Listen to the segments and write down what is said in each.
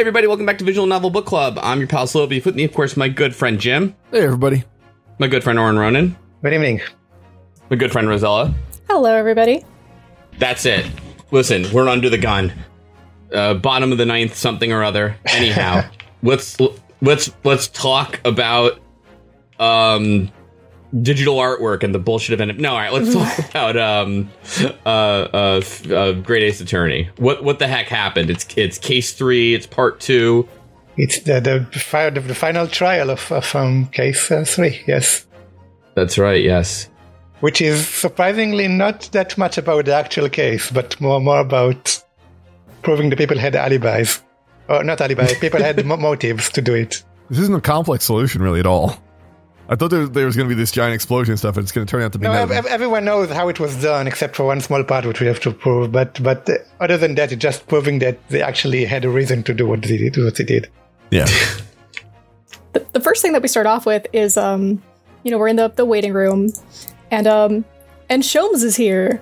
Hey, everybody, welcome back to Visual Novel Book Club. I'm your pal Slow Beef. With me, of course, my good friend Jim, Hey, everybody. my good friend Oren Ronan, Good evening. my good friend Rosella. Hello, everybody. That's it. Listen, we're under the gun. Uh, bottom of the ninth, something or other. Anyhow, let's let's let's talk about um digital artwork and the bullshit of it. No, all right, let's talk about um uh uh, f- uh Great Ace Attorney. What what the heck happened? It's it's case three. It's part two. It's the the, fi- the, the final trial of, of um, case uh, three, yes. That's right. Yes. Which is surprisingly not that much about the actual case, but more more about proving the people had alibis. Or not alibis, people had mo- motives to do it. This isn't a complex solution, really, at all. I thought there, there was going to be this giant explosion and stuff, and it's going to turn out to be No, ev- ev- everyone knows how it was done, except for one small part which we have to prove. But but uh, other than that, it's just proving that they actually had a reason to do what they did. What they did. yeah. The, the first thing that we start off with is, um, you know, we're in the, the waiting room, and um, and Sholmes is here,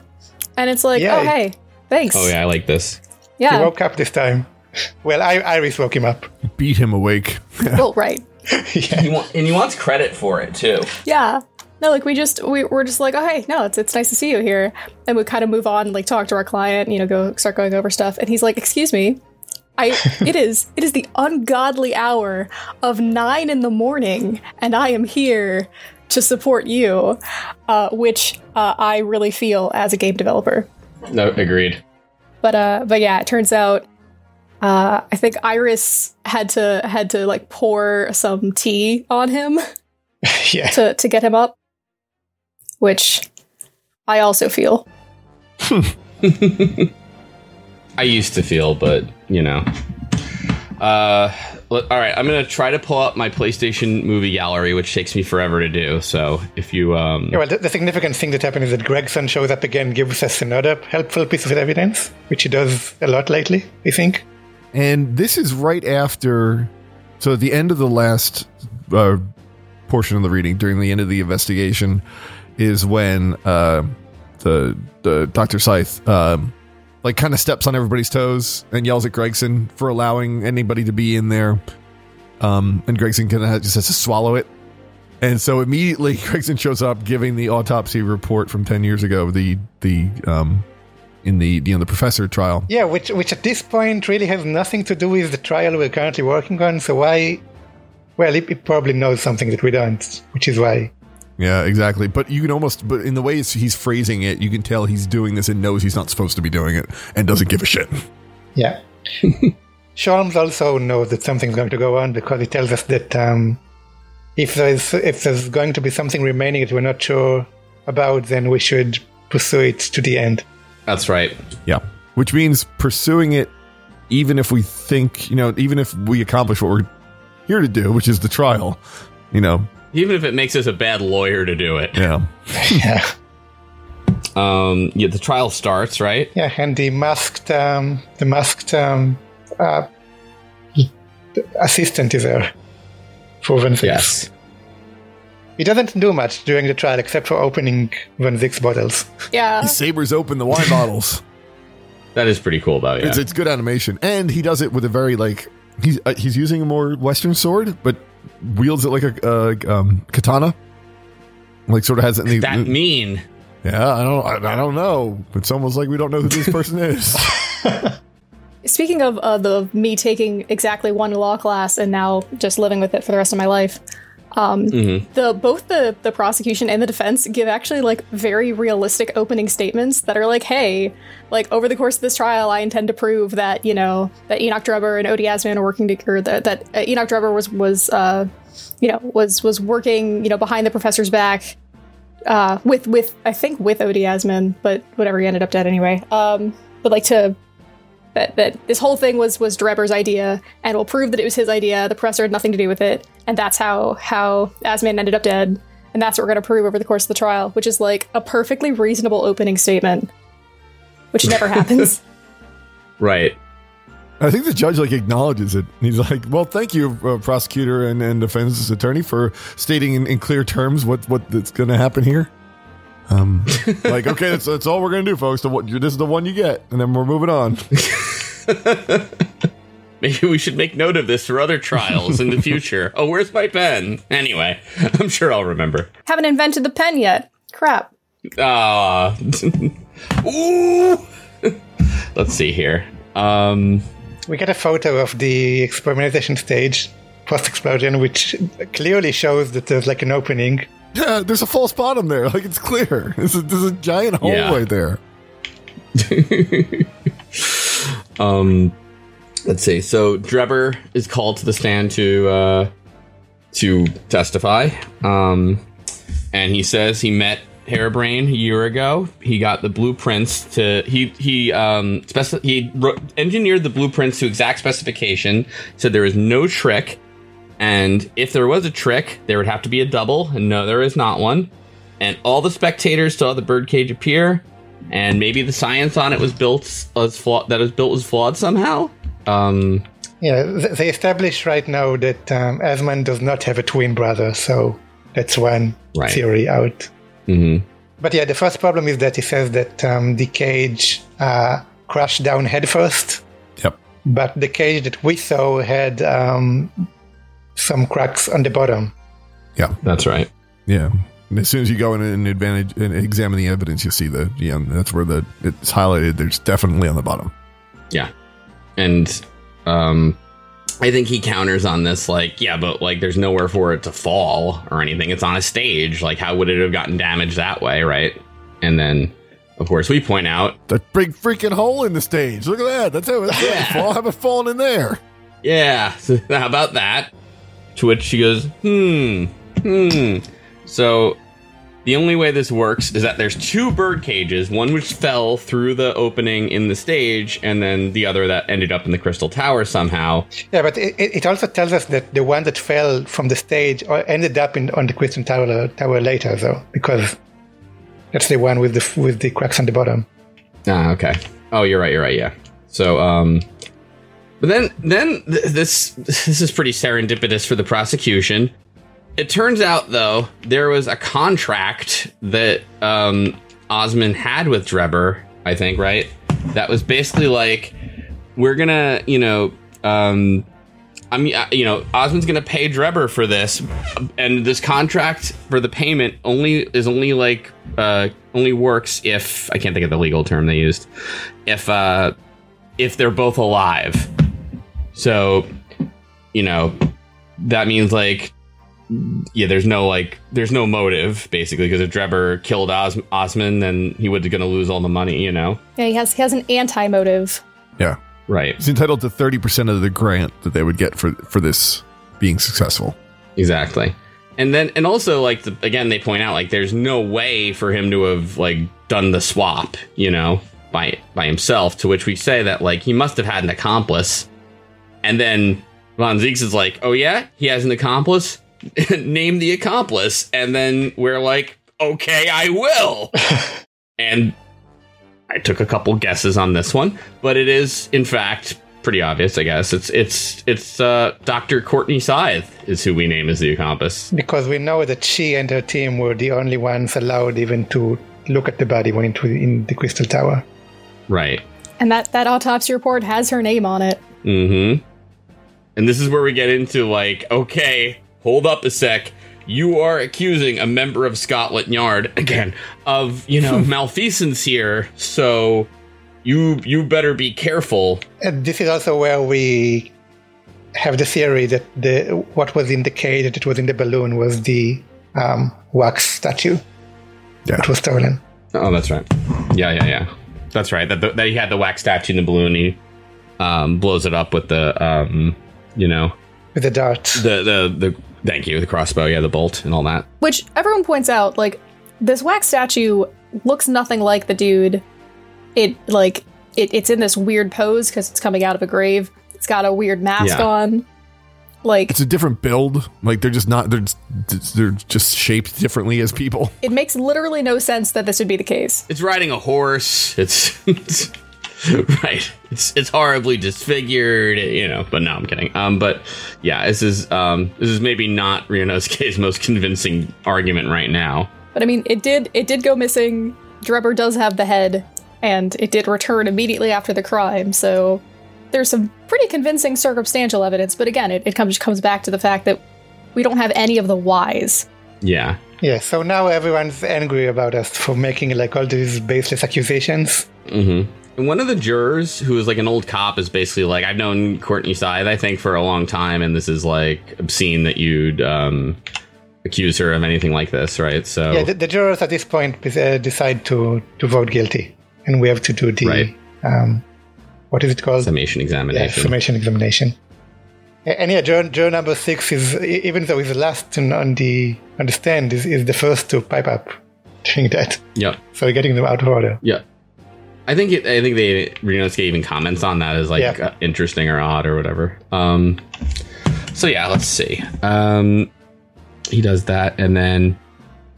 and it's like, Yeah. oh hey, thanks. Oh yeah, I like this. He yeah. woke up this time. Well, I, Iris woke him up. Beat him awake. well, right. He wa- and he wants credit for it too. Yeah. No, like we just we, we're just like, oh hey, no, it's it's nice to see you here, and we kind of move on, like talk to our client, you know, go start going over stuff, and he's like, excuse me, I it is it is the ungodly hour of nine in the morning, and I am here to support you, uh, which uh, I really feel as a game developer. No, agreed. But uh, but yeah, it turns out. Uh, I think Iris had to had to like pour some tea on him yeah. to to get him up, which I also feel. I used to feel, but you know. Uh, l- all right. I'm gonna try to pull up my PlayStation movie gallery, which takes me forever to do. So if you um, Yeah, well, the, the significant thing that happened is that Gregson shows up again, gives us another helpful piece of evidence, which he does a lot lately, I think. And this is right after. So at the end of the last uh, portion of the reading, during the end of the investigation, is when uh, the the Doctor Sithe um, like kind of steps on everybody's toes and yells at Gregson for allowing anybody to be in there. Um, and Gregson kind of just has to swallow it. And so immediately Gregson shows up giving the autopsy report from 10 years ago, the the um in the you know the professor trial. Yeah, which which at this point really has nothing to do with the trial we're currently working on. So why? Well, he, he probably knows something that we don't, which is why. Yeah, exactly. But you can almost, but in the way he's phrasing it, you can tell he's doing this and knows he's not supposed to be doing it and doesn't give a shit. Yeah. Sholmes also knows that something's going to go on because he tells us that um, if there's if there's going to be something remaining that we're not sure about, then we should pursue it to the end. That's right. Yeah. Which means pursuing it, even if we think, you know, even if we accomplish what we're here to do, which is the trial, you know, Even if it makes us a bad lawyer to do it. yeah. yeah. Um, yeah, the trial starts right. Yeah, and the masked, um, the masked um, uh, assistant is there for Van Yes. He doesn't do much during the trial except for opening Van Zieks bottles. Yeah. He sabers open the wine bottles. That is pretty cool, though. Yeah. It's, it's good animation. And he does it with a very, like, he's, uh, he's using a more Western sword, but wields it like a uh, um, katana. Like, sort of has it in the. that mean? Yeah, I don't, I, I don't know. It's almost like we don't know who this person is. Speaking of uh, the me taking exactly one law class and now just living with it for the rest of my life, um, the both the the prosecution and the defense give actually like very realistic opening statements that are like, "Hey, like over the course of this trial, I intend to prove that you know that Enoch Drebber and Odie Asman are working together. That, that uh, Enoch Drebber was was uh, you know was was working you know behind the professor's back." Uh, with with I think with Odie Asman, but whatever he ended up dead anyway. Um, but like to that, that this whole thing was was Drebber's idea, and we'll prove that it was his idea. The professor had nothing to do with it, and that's how how Asman ended up dead, and that's what we're going to prove over the course of the trial, which is like a perfectly reasonable opening statement, which never happens. Right. I think the judge like acknowledges it. He's like, "Well, thank you, uh, prosecutor and, and defense attorney, for stating in, in clear terms what what's going to happen here." Um, like, okay, that's that's all we're going to do, folks. The, this is the one you get, and then we're moving on. Maybe we should make note of this for other trials in the future. Oh, where's my pen? Anyway, I'm sure I'll remember. Haven't invented the pen yet. Crap. Ah. Ooh. Let's see here. Um, We get a photo of the experimentation stage post explosion, which clearly shows that there's like an opening. Yeah, there's a false bottom there. Like it's clear. There's a, there's a giant hole Yeah. right there. Um, let's see. So Drebber is called to the stand to uh, to testify. Um, and he says he met Hairbrain a year ago. He got the blueprints to he he um speci- he wrote, engineered the blueprints to exact specification. Said there is no trick, and if there was a trick, there would have to be a double. And no, there is not one. And all the spectators saw the birdcage appear, and maybe the science on it was built was flawed. That was built was flawed somehow. Um, Yeah, they establish right now that um, Asman does not have a twin brother, so that's one Right. theory out. mhm. But yeah, the first problem is that he says that um, the cage uh, crashed down headfirst, Yep. but the cage that we saw had um, some cracks on the bottom. Yeah. That's right. Yeah. And as soon as you go in and advantage and examine the evidence, you'll see the yeah, that's where the it's highlighted. There's definitely on the bottom. Yeah. And um I think he counters on this like, yeah, but like there's nowhere for it to fall or anything. It's on a stage. Like how would it have gotten damaged that way, right? And then of course we point out, That big freaking hole in the stage. Look at that. That's it. That's Yeah. Fall, have it fallen in there. yeah, so how about that? To which she goes, hmm, hmm. So the only way this works is that there's two bird cages, one which fell through the opening in the stage, and then the other that ended up in the crystal tower somehow. Yeah, but it, it also tells us that the one that fell from the stage or ended up in, on the Crystal Tower, tower later, though, because that's the one with the with the cracks on the bottom. Ah, okay. Oh, you're right. You're right. Yeah. So, um, but then, then th- this this is pretty serendipitous for the prosecution. It turns out, though, there was a contract that um, Asman had with Drebber. I think, right? That was basically like, we're gonna, you know, um, I mean, uh, you know, Asman's gonna pay Drebber for this, and this contract for the payment only is only like uh, only works if I can't think of the legal term they used. If uh, if they're both alive, so you know that means like yeah, there's no like there's no motive basically because if Drebber killed Os- Asman, then he would gonna lose all the money, you know. Yeah, he has he has an anti motive. Yeah. Right. He's entitled to 30% of the grant that they would get for for this being successful. Exactly. And then and also like the, again they point out like there's no way for him to have like done the swap, you know, by by himself to which we say that like he must have had an accomplice. And then Von Zieks is like, "Oh yeah, he has an accomplice? Name the accomplice." And then we're like, "Okay, I will." and I took a couple guesses on this one, but it is in fact pretty obvious, I guess. It's it's it's uh, Dr. Courtney Sithe is who we name as the accomplice. Because we know that she and her team were the only ones allowed even to look at the body when it was in the Crystal Tower. Right. And that, that autopsy report has her name on it. Mm-hmm. And this is where we get into like, okay, hold up a sec. You are accusing a member of Scotland Yard again of, you know, malfeasance here, so you you better be careful. And this is also where we have the theory that the what was in the cage that it was in the balloon was the um, wax statue Yeah. that was stolen. Oh, that's right. Yeah, yeah, yeah. That's right. That, that he had the wax statue in the balloon. He um, blows it up with the, um, you know, With the dart. the the the. Thank you, the crossbow. Yeah, the bolt and all that. Which everyone points out, like, this wax statue looks nothing like the dude. It, like, it, it's in this weird pose because it's coming out of a grave. It's got a weird mask Yeah. on. Like, It's a different build. Like they're just not they're just, they're just shaped differently as people. it makes literally no sense that this would be the case. It's riding a horse. It's, it's right. It's it's horribly disfigured, you know. But no, I'm kidding. Um, but yeah, this is um this is maybe not Ryunosuke's most convincing argument right now. But I mean, it did it did go missing. Drebber does have the head, and it did return immediately after the crime. So there's some pretty convincing circumstantial evidence, but again, it, it comes comes back to the fact that we don't have any of the whys. Yeah. Yeah, so now everyone's angry about us for making like all these baseless accusations. Mm-hmm. One of the jurors, who is like an old cop, is basically like, I've known Courtney Sithe, I think, for a long time, and this is like obscene that you'd um, accuse her of anything like this, right? So Yeah, the, the jurors at this point uh, decide to to vote guilty, and we have to do the Right. um, what is it called? summation Yeah, examination. summation examination. And yeah, juror, juror number six is even though he's the last on, the on the stand, is, is the first to pipe up during that. Yeah. So we're getting them out of order. Yep. I think it, I think they Ryunosuke even comments on that as like Yeah. uh, interesting or odd or whatever. Um, so yeah, let's see. Um, he does that, and then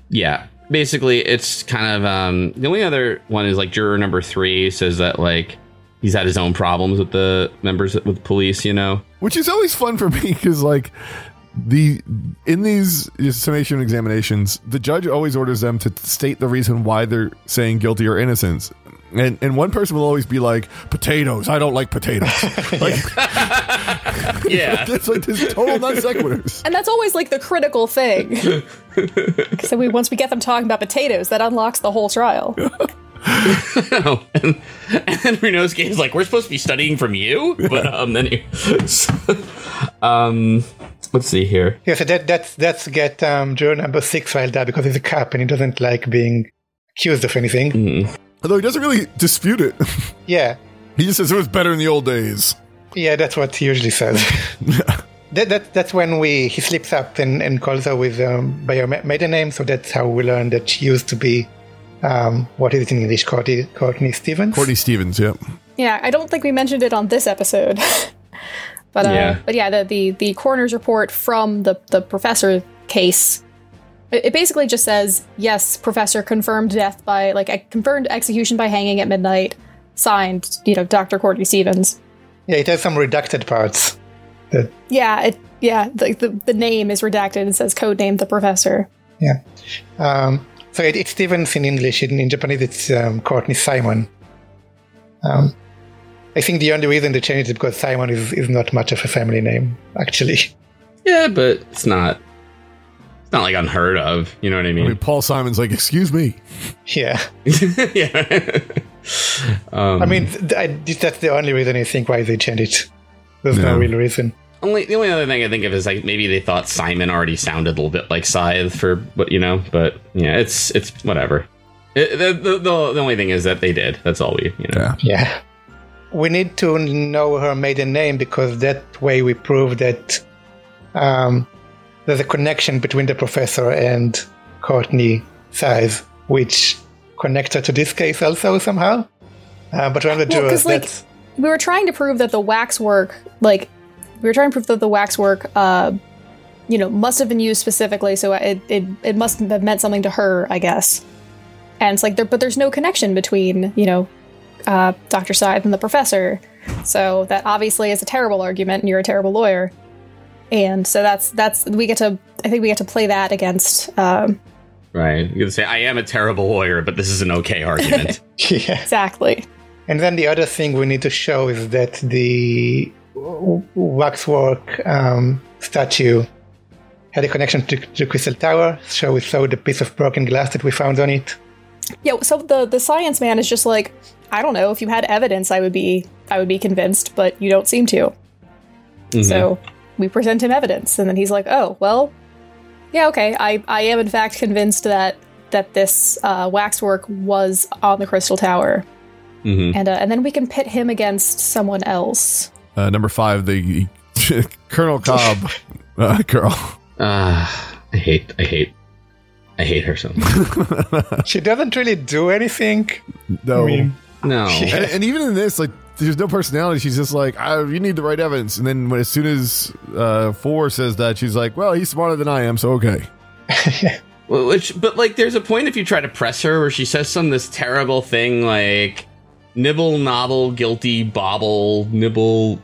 yeah, basically it's kind of um, the only other one is like juror number three says that like he's had his own problems with the members with police. You know, which is always fun for me because like the in these summation examinations the judge always orders them to state the reason why they're saying guilty or innocent and and one person will always be like potatoes i don't like potatoes like yeah. it's like this total non sequiturs And that's always like the critical thing. so we once we get them talking about potatoes, that unlocks the whole trial. and, and then Ryunosuke is like, "We're supposed to be studying from you," but um, then he, um, let's see here. Yeah, so that that's that's get um, juror number six filed out because he's a cop and he doesn't like being accused of anything. Mm. Although he doesn't really dispute it Yeah, he just says it was better in the old days yeah, that's what he usually says. that, that that's when we he slips up and, and calls her with um, by her maiden name. So that's how we learn that she used to be um, what is it in English? Courtney, Courtney Stevens. courtney stevens yep Yeah, I don't think we mentioned it on this episode. but uh, Yeah. but yeah, the, the the coroner's report from the the professor case it, it basically just says yes, professor confirmed death by like a confirmed execution by hanging at midnight. Signed, you know, Dr. Courtney Stevens. Yeah, it has some redacted parts. That Yeah, it yeah, the, the the name is redacted. It says code name the professor. yeah. Um, so it, it's Stevens in English. In, in Japanese, it's um, Courtney Simon. Um, I think the only reason they changed it because Simon is, is not much of a family name, actually. Yeah, but it's not. It's not like unheard of. You know what I i mean mean? paul simon's like excuse me Yeah. yeah. um, I mean, th- I, that's the only reason I think why they changed it. There's no Yeah. real reason. only the only other thing I think of is like maybe they thought Simon already sounded a little bit like Sithe for, but you know, but yeah, it's it's whatever. It, the, the the the only thing is that they did. That's all we you know. yeah Yeah. We need to know her maiden name because that way we prove that um, there's a connection between the professor and Courtney Sithe, which connects her to this case also somehow. Uh, but remember, Well, 'cause, jurors, like- that's we were trying to prove that the waxwork, like, we were trying to prove that the waxwork, uh, you know, must have been used specifically, so it it, it must have meant something to her, I guess. And it's like, there, but there's no connection between, you know, uh, Dr. Sithe and the professor. So that obviously is a terrible argument, and you're a terrible lawyer. And so that's that's we get to I think we get to play that against um, Right. You can say I am a terrible lawyer, but this is an okay argument. yeah. exactly. And then the other thing we need to show is that the waxwork um, statue had a connection to, to Crystal Tower. So we saw the piece of broken glass that we found on it. Yeah, so the the science man is just like, I don't know, if you had evidence I would be I would be convinced, but you don't seem to. Mhm. So we present him evidence and then he's like, "Oh, well, yeah, okay. I I am in fact convinced that that this uh, waxwork was on the crystal tower." Mhm. And uh, and then we can pit him against someone else. uh, number five the colonel cobb uh, girl Ah, I hate I hate I hate her so much. She doesn't really do anything. no I mean, No. and, and even in this, like, there's no personality. She's just like, I, you need the right evidence. And then when as soon as uh, four says that, she's like, well, he's smarter than I am, so okay. Which, but like, there's a point if you try to press her where she says some this terrible thing like nibble, nobble, guilty, bobble, nibble,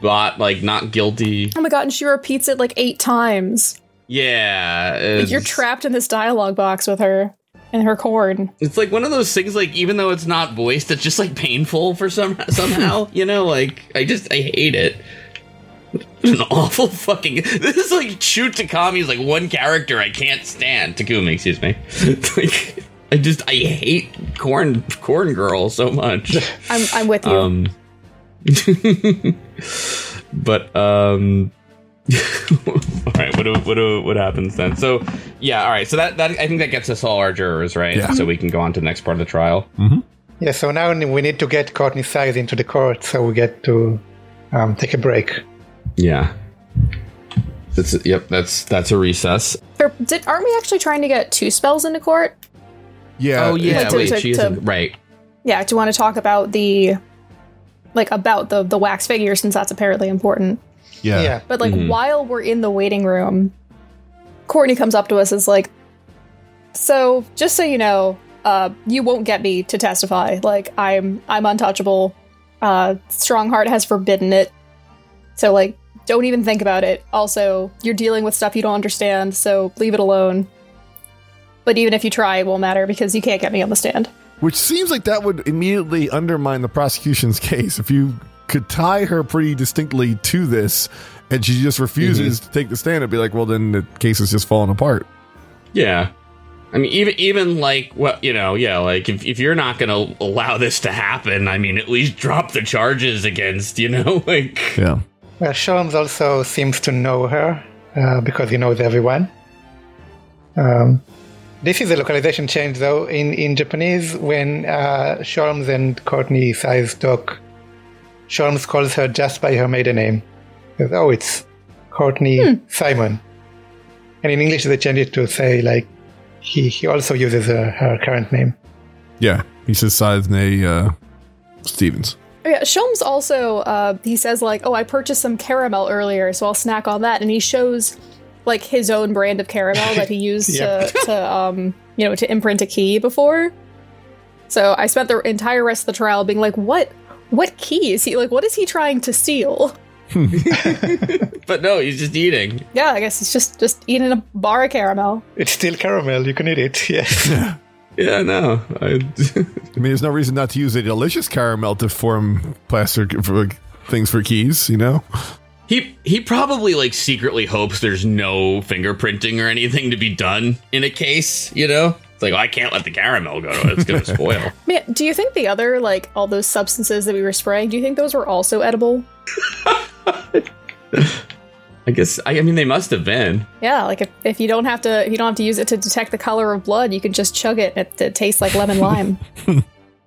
bot, like not guilty. Oh my god! And she repeats it like eight times. Yeah, Like you're trapped in this dialogue box with her. In her corn. It's like one of those things. Like even though it's not voiced, it's just like painful for some somehow. you know, like I just I hate it. An awful fucking. This is like shoot Takami is like one character I can't stand. Takumi, excuse me. like I just I hate corn corn girl so much. I'm I'm with you. Um, but um, all right. What do, what do, what happens then? So yeah, all right. So that that I think that gets us all our jurors right, Yeah. so we can go on to the next part of the trial. Yeah, so now we need to get Courtney Sithe into the court, so we get to um, take a break. Yeah. That's yep. That's that's a recess. Or did, aren't we actually trying to get Tusspells into court? Yeah. oh yeah. Like to- wait, to- she is to- right. Yeah, do you want to talk about the like about the the wax figure since that's apparently important. Yeah. Yeah. But like Mhm. while we're in the waiting room, Courtney comes up to us as like, "So just so you know, uh, you won't get me to testify. Like I'm I'm untouchable. Uh, Stronghart has forbidden it. So like, don't even think about it. Also, you're dealing with stuff you don't understand, so leave it alone. But even if you try, it won't matter because you can't get me on the stand. Which seems like that would immediately undermine the prosecution's case. If you could tie her pretty distinctly to this and she just refuses to take the stand, it'd be like, well, then the case is just falling apart. Yeah. I mean, even even like what you know, yeah, like if, if you're not gonna allow this to happen, I mean, at least drop the charges against, you know, like Yeah. Well, Sholmes also seems to know her uh, because he knows everyone. Um, this is a localization change, though. In, in Japanese, when uh, Sholmes and Courtney Sithe talk, Sholmes calls her just by her maiden name. He says, oh, it's Courtney Simon. And in English, they change it to say, like, he, he also uses her, her current name. Yeah. He says Sidney uh, Stevens. Oh, Yeah, Sholmes also uh, he says like, "Oh, I purchased some caramel earlier, so I'll snack on that." And he shows like his own brand of caramel that he used Yep. to, to um you know to imprint a key before. So I spent the entire rest of the trial being like, "What? What key is he like? What is he trying to steal?" but no, he's just eating. Yeah, I guess he's just just eating a bar of caramel. It's still caramel. You can eat it. Yes. Yeah, no. I, I mean, there's no reason not to use a delicious caramel to form plaster for things for keys, you know? he he probably like secretly hopes there's no fingerprinting or anything to be done in a case, you know? Like, oh, I can't let the caramel go. to It's gonna spoil. Man, do you think the other like all those substances that we were spraying? Do you think those were also edible? I guess I, I mean they must have been. Yeah, like if, if you don't have to if you don't have to use it to detect the color of blood, you can just chug it. It, it tastes like lemon lime.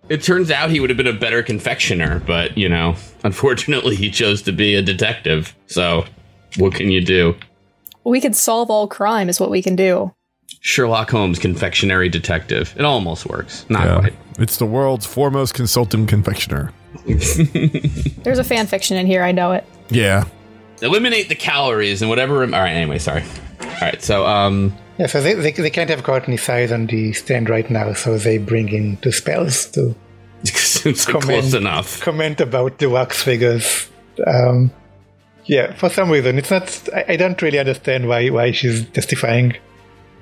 It turns out he would have been a better confectioner, but you know, unfortunately he chose to be a detective. So what can you do? we could solve all crime is what we can do. Sherlock Holmes confectionery detective. It almost works. Not quite. It's the world's foremost consultant confectioner. There's a fan fiction in here, I know it. Yeah. Eliminate the calories and whatever. All right. Anyway, sorry. All right. So um, Yeah, so they, they, they can't have Courtney Sithe on the stand right now, so they bring in Tusspells to it's Comment. close enough. comment about the wax figures. Um, yeah, for some reason, it's not. I, I don't really understand why why she's testifying,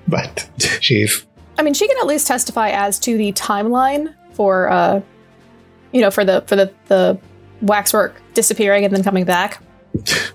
but she is. I mean, she can at least testify as to the timeline for uh you know, for the for the the waxwork disappearing and then coming back.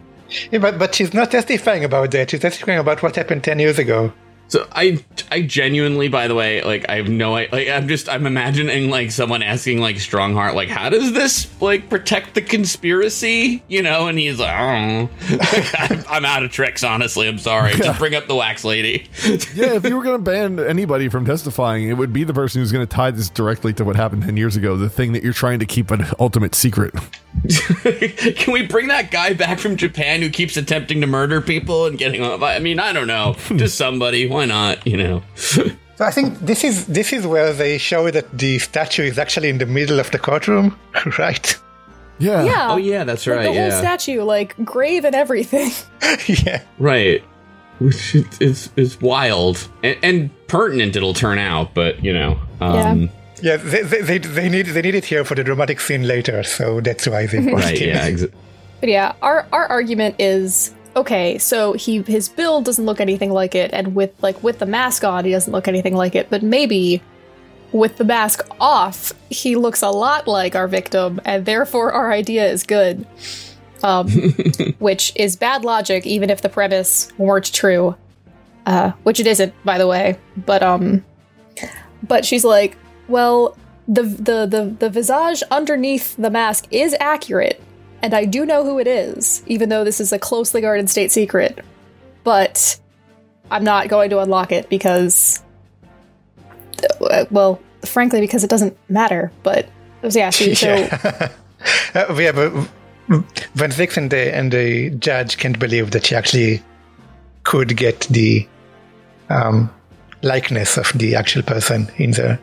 Yeah, but but she's not testifying about that. She's testifying about what happened ten years ago. So I, I genuinely, by the way, like I have no, i- like I'm just, I'm imagining like someone asking like Stronghart, like, how does this like protect the conspiracy, you know? And he's like, oh. I am I'm out of tricks, honestly. I'm sorry. Just bring up the wax lady. Yeah, if you were going to ban anybody from testifying, it would be the person who's going to tie this directly to what happened 10 years ago, the thing that you're trying to keep an ultimate secret. Can we bring that guy back from Japan who keeps attempting to murder people and getting? I mean, I don't know. Just somebody. Why not? You know. So I think this is this is where they show that the statue is actually in the middle of the courtroom, right? Yeah. Yeah. Oh yeah, that's Like right. the whole yeah. statue, like grave and everything. yeah. Right. Which is is, is wild and, and pertinent. It'll turn out, but you know. Um, Yeah, they, they, they, they need they need it here for the dramatic scene later, so that's why they put Right. Yeah. Ex- But yeah, our our argument is okay, so he his build doesn't look anything like it, and with like with the mask on, he doesn't look anything like it. But maybe with the mask off, he looks a lot like our victim, and therefore our idea is good. Um, which is bad logic, even if the premise weren't true. Uh, which it isn't, by the way. But um, but she's like, well, the the the the visage underneath the mask is accurate, and I do know who it is, even though this is a closely guarded state secret. But I'm not going to unlock it because, uh, well, frankly, because it doesn't matter. But yeah, so Yeah. uh, have a, Van Zieks and the and the judge can't believe that she actually could get the um, likeness of the actual person in there.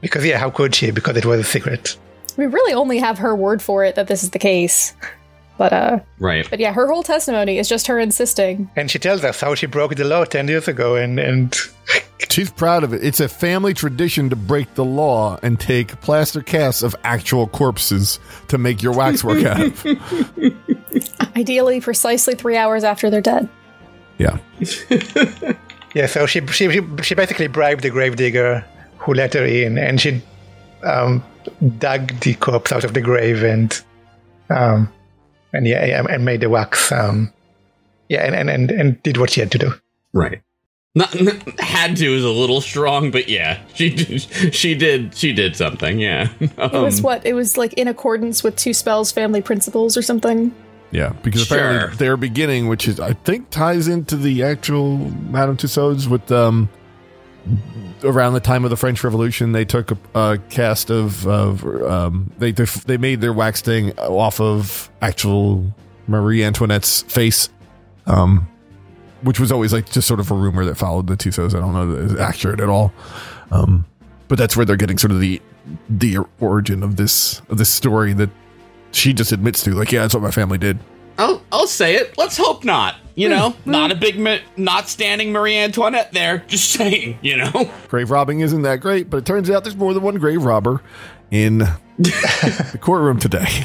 Because yeah, how could she? Because it was a secret. We really only have her word for it that this is the case. But uh, Right. but yeah, her whole testimony is just her insisting. And she tells us how she broke the law ten years ago, and and She's proud of it. It's a family tradition to break the law and take plaster casts of actual corpses to make your waxwork out of. Ideally, precisely three hours after they're dead. Yeah. yeah, so she she she, she basically bribed the gravedigger who let her in, and she um, dug the corpse out of the grave and um, and yeah, yeah, and made the wax. Um, yeah, and, and and and did what she had to do. Right. Not had to is a little strong, but yeah, she did, she did she did something. Yeah. It was Um, what? It was like in accordance with Tusspells family principles or something. Yeah, because Sure. apparently their beginning, which is I think ties into the actual Madame Tussauds with um around the time of the French Revolution, they took a, a cast of of um they they made their wax thing off of actual Marie Antoinette's face, um, which was always like just sort of a rumor that followed the Tussauds. I don't know that it's accurate at all, um, but that's where they're getting sort of the the origin of this of this story that she just admits to. Like, yeah, that's what my family did. I'll I'll say it. Let's hope not. You Hmm. know, not a big ma- not standing Marie Antoinette there. Just saying. You know. Grave robbing isn't that great, but it turns out there's more than one grave robber in the courtroom today.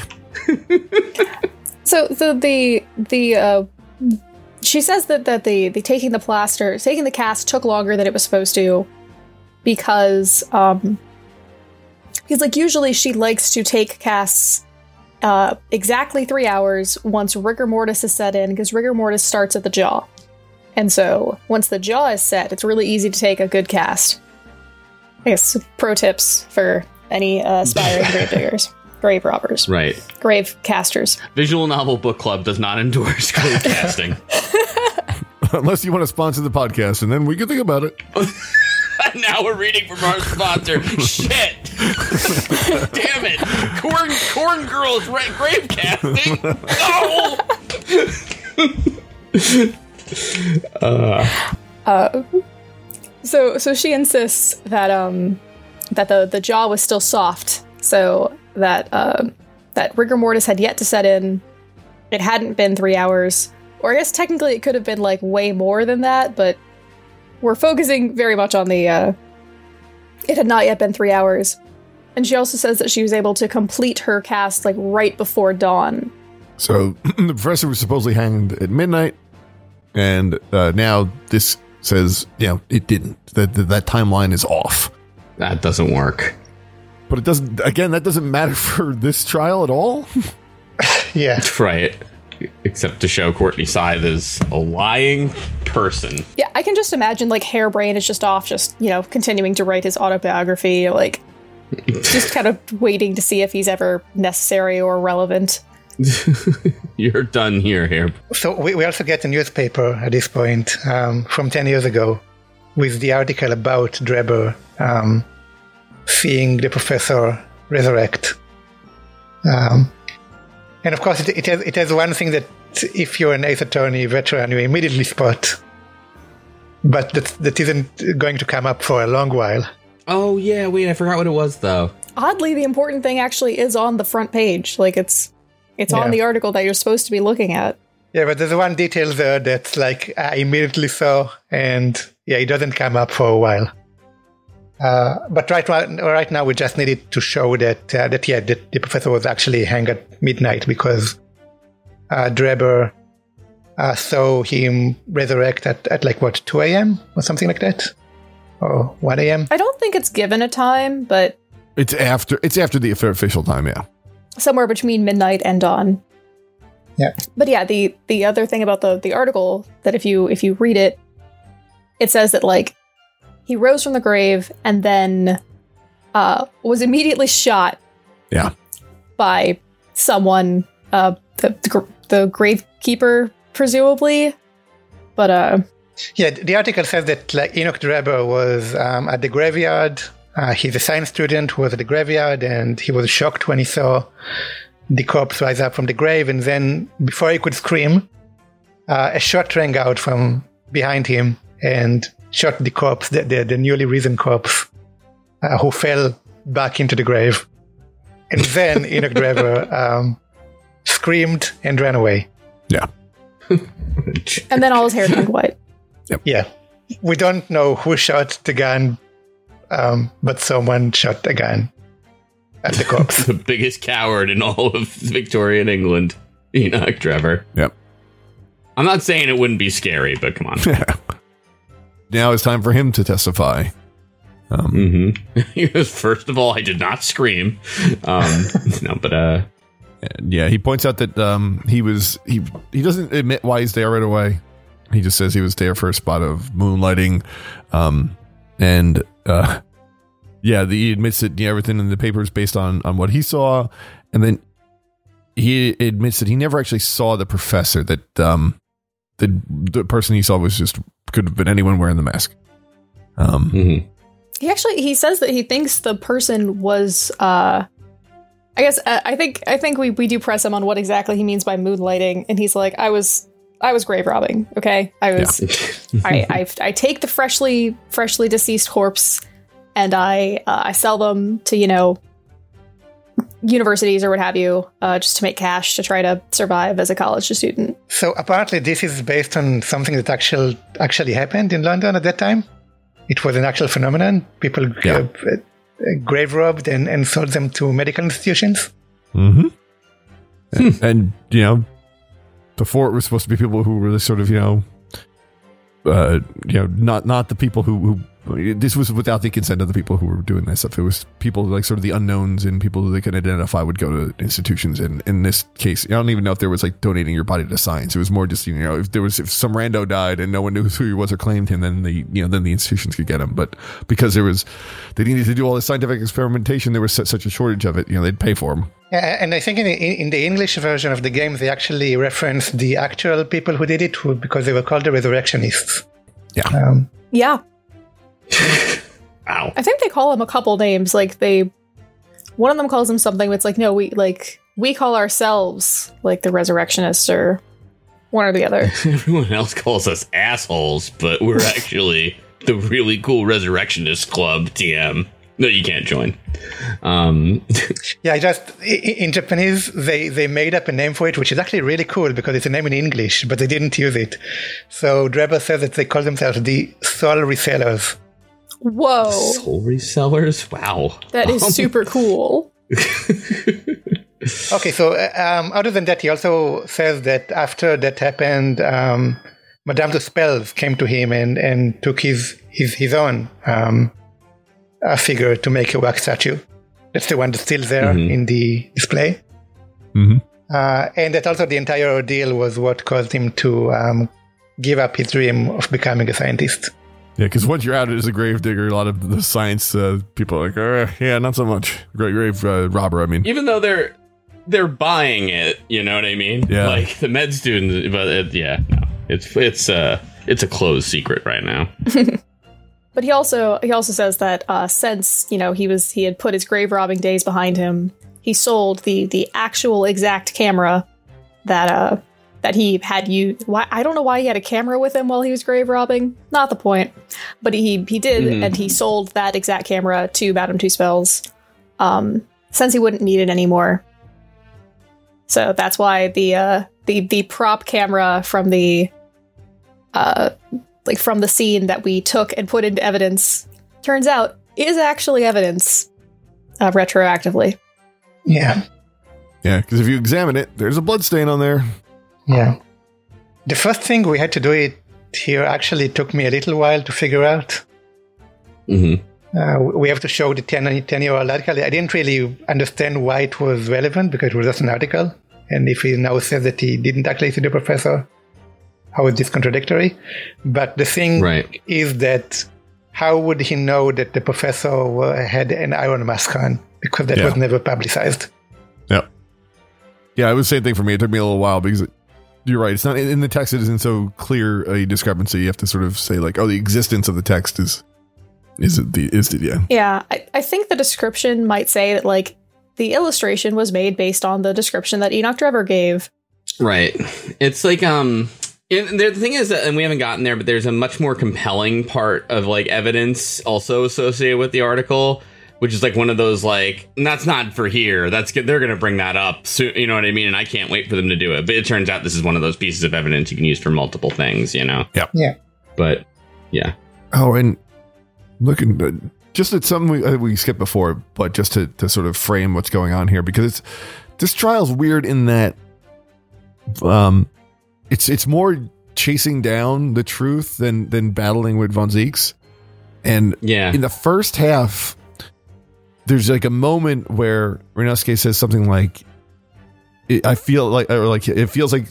So, so the the uh, she says that that the the taking the plaster, taking the cast took longer than it was supposed to because um because like usually she likes to take casts uh exactly three hours once rigor mortis is set in because rigor mortis starts at the jaw, and so once the jaw is set, it's really easy to take a good cast. I guess pro tips for any uh, aspiring grave diggers, grave robbers, Right. grave casters. Visual Novel Book Club does not endorse grave casting. Unless you want to sponsor the podcast, and then we can think about it. now we're reading from our sponsor. Shit. Damn it. Corn Corn Girls ra- grave casting. No. So so she insists that um that the the jaw was still soft, so that uh, that rigor mortis had yet to set in. It hadn't been three hours, or I guess technically it could have been like way more than that, but we're focusing very much on the. Uh, it had not yet been three hours, and she also says that she was able to complete her cast like right before dawn. So the professor was supposedly hanged at midnight, and uh, now this says, you know, it didn't. That that, that timeline is off. That doesn't work. But it doesn't. Again, that doesn't matter for this trial at all. Yeah, Right. Except to show Courtney Sithe is a lying person. Yeah, I can just imagine like Hairbrain is just off, just you know, continuing to write his autobiography, like just kind of waiting to see if he's ever necessary or relevant. You're done here, here. So we, we also get a newspaper at this point um, from 10 years ago with the article about Drebber um, seeing the professor resurrect. Um, and of course, it, it, has, it has one thing that if you're an Ace Attorney veteran, you immediately spot, but that, that isn't going to come up for a long while. Oh yeah, wait, I forgot what it was though. Oddly, the important thing actually is on the front page. Like it's it's Yeah. on the article that you're supposed to be looking at. Yeah, but there's one detail there that's like I immediately saw, and yeah, it doesn't come up for a while. Uh, but right, right, right now, we just needed to show that uh, that yeah, that the professor was actually hanged at midnight because uh, Drebber uh, saw him resurrect at, at like what 2 a.m. or something like that, or 1 a.m. I don't think it's given a time, but It's after it's after the official time, yeah. somewhere between midnight and dawn. Yeah. But yeah, the the other thing about the the article that if you if you read it, it says that like he rose from the grave and then uh was immediately shot Yeah. by someone uh the the, gr- the gravekeeper presumably. But uh Yeah, the article says that like Enoch Drebber was um, at the graveyard. Uh, he's a science student who was at the graveyard, and he was shocked when he saw the corpse rise up from the grave. And then, before he could scream, uh, a shot rang out from behind him and shot the corpse, the, the, the newly risen corpse, uh, who fell back into the grave. And then Enoch Drebber um, screamed and ran away. Yeah. and then all his hair turned white. Yeah. We don't know who shot the gun, um, but someone shot the gun at the corpse. the biggest coward in all of Victorian England, Enoch Drebber. Yep. I'm not saying it wouldn't be scary, but come on. Now it's time for him to testify. Um, hmm He was first of all, I did not scream. Um, no, but uh, yeah, he points out that um, he was he he doesn't admit why he's there right away. He just says he was there for a spot of moonlighting, um, and uh, yeah, the, he admits that yeah, everything in the paper is based on on what he saw, and then he admits that he never actually saw the professor. That um, the the person he saw was just could have been anyone wearing the mask. Um, mhm. He actually he says that he thinks the person was uh I guess uh, I think I think we we do press him on what exactly he means by moonlighting and he's like I was I was grave robbing, okay? I was I, I I take the freshly freshly deceased corpse and I uh, I sell them to, you know, universities or what have you, uh, just to make cash to try to survive as a college student. so apparently, this is based on something that actual, actually happened in London at that time. It was an actual phenomenon. People Yeah. uh, uh, grave robbed and, and sold them to medical institutions. Mm-hmm. And, and, you know, before it was supposed to be people who were the sort of you know, uh, you know, not not the people who who. This was without the consent of the people who were doing this stuff. It was people like sort of the unknowns and people who they could identify would go to institutions. And in this case, I don't even know if there was like donating your body to science. It was more just you know if there was if some rando died and no one knew who he was or claimed him, then the you know then the institutions could get him. But because there was they needed to do all this scientific experimentation, there was such, such a shortage of it. You know, they'd pay for him. Yeah, and I think in the, in the English version of the game, they actually reference the actual people who did it because they were called the resurrectionists. Yeah. Um, Yeah, wow. I think they call him a couple names. Like they, one of them calls him something. That's like no, we like we call ourselves like the resurrectionists or one or the other. Everyone else calls us assholes, but we're actually the really cool Resurrectionist Club TM. No, you can't join. Um, yeah, I just i- i- in Japanese they they made up a name for it, which is actually really cool because it's a name in English, but they didn't use it. So Drebber says that they call themselves the soul resellers. Whoa, soul resellers? Wow. that is super cool. Okay, so uh, um, other than that, he also says that after that happened, um, Madame Tusspells came to him and, and took his his his own um, uh, figure to make a wax statue. That's the one that's still there Mhm. in the display. Mm-hmm. Uh, and that also the entire ordeal was what caused him to um, give up his dream of becoming a scientist. Yeah, because once you're out as a grave digger, a lot of the science uh, people are like, uh, yeah, not so much. Great grave uh, robber, I mean. Even though they're they're buying it, you know what I mean? Yeah. Like the med students, but it, yeah, no, it's it's uh it's a closed secret right now. But he also he also says that uh, since you know he was he had put his grave robbing days behind him, he sold the the actual exact camera that uh that he had used. Why I don't know why he had a camera with him while he was grave robbing. Not the point, but he he did, Mhm. and he sold that exact camera to Madame Tusspells, um, since he wouldn't need it anymore. So that's why the uh the the prop camera from the uh like from the scene that we took and put into evidence turns out is actually evidence uh, retroactively. Yeah, Yeah, because if you examine it, there's a blood stain on there. Yeah. the first thing we had to do it here actually took me a little while to figure out. Mm-hmm. Uh, we have to show the 10, 10 year old article. I didn't really understand why it was relevant because it was just an article. And if he now says that he didn't actually see the professor, how is this contradictory? But the thing Right. is that how would he know that the professor had an iron mask on? Because that Yeah. was never publicized. Yeah. Yeah, it was the same thing for me. It took me a little while because it, you're right. It's not in the text. It isn't so clear a discrepancy. You have to sort of say like, oh, the existence of the text is is it the is the yeah Yeah, I, I think the description might say that like the illustration was made based on the description that Enoch Drebber gave. Right. It's like um and the thing is that and we haven't gotten there, but there's a much more compelling part of like evidence also associated with the article, which is like one of those like that's not for here. That's good. They're gonna bring that up soon. You know what I mean? And I can't wait for them to do it. But it turns out this is one of those pieces of evidence you can use for multiple things. You know? Yeah. Yeah. But yeah. Oh, and looking uh, just at something we, uh, we skipped before, but just to, to sort of frame what's going on here, because it's this trial's weird in that um, it's it's more chasing down the truth than than battling with von Zieks, and Yeah. in the first half, there's like a moment where Ryunosuke says something like, "I feel like," or like it feels like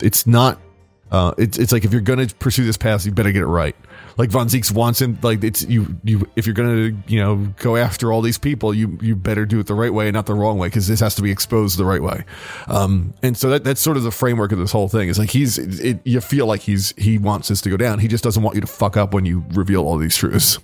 it's not. Uh, it's it's like if you're gonna pursue this path, you better get it right. Like Von Zieks wants him. Like it's you you if you're gonna you know go after all these people, you you better do it the right way and not the wrong way because this has to be exposed the right way. Um, and so that that's sort of the framework of this whole thing. Is like he's it, you feel like he's he wants this to go down. He just doesn't want you to fuck up when you reveal all these truths.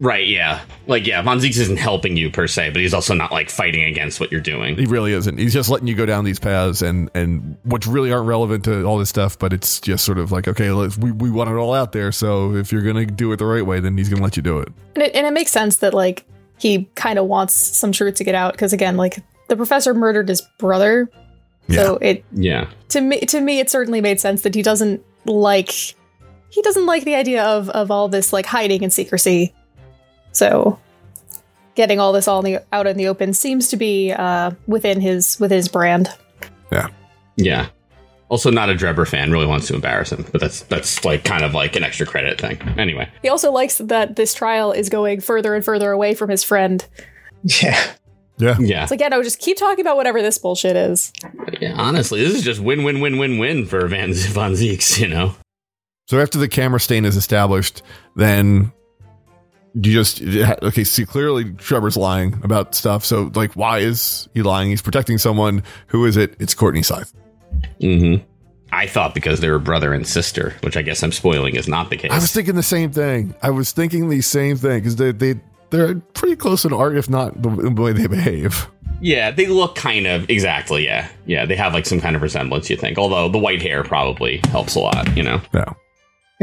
Right, yeah. Like yeah, Von Zieks isn't helping you per se, but he's also not like fighting against what you're doing. He really isn't. He's just letting you go down these paths and and which really aren't relevant to all this stuff. But it's just sort of like okay, let's, we we want it all out there. So if you're gonna do it the right way, then he's gonna let you do it. And it, and it makes sense that like he kind of wants some truth to get out because again, like the professor murdered his brother, so it Yeah. to me to me it certainly made sense that he doesn't like he doesn't like the idea of of all this like hiding and secrecy. So getting all this all in the, out in the open seems to be uh, within his within his brand. Yeah. Yeah. Also not a Drebber fan, really wants to embarrass him, but that's that's like kind of like an extra credit thing. Anyway. He also likes that this trial is going further and further away from his friend. Yeah. Yeah. Yeah. It's like, yeah, no, just keep talking about whatever this bullshit is. yeah. Honestly, this is just win win win win win for Van Von Zieks, you know? So after the camera stain is established, then you just okay. See clearly, Drebber's lying about stuff. So like, why is he lying? He's protecting someone. Who is it? It's Courtney Sithe. Mm-hmm. I thought because they were brother and sister, which I guess I'm spoiling is not the case. I was thinking the same thing. I was thinking the same thing because they they they're pretty close in art, if not the, the way they behave. yeah, they look kind of exactly, yeah. Yeah, they have like some kind of resemblance, you think. Although the white hair probably helps a lot, you know? No.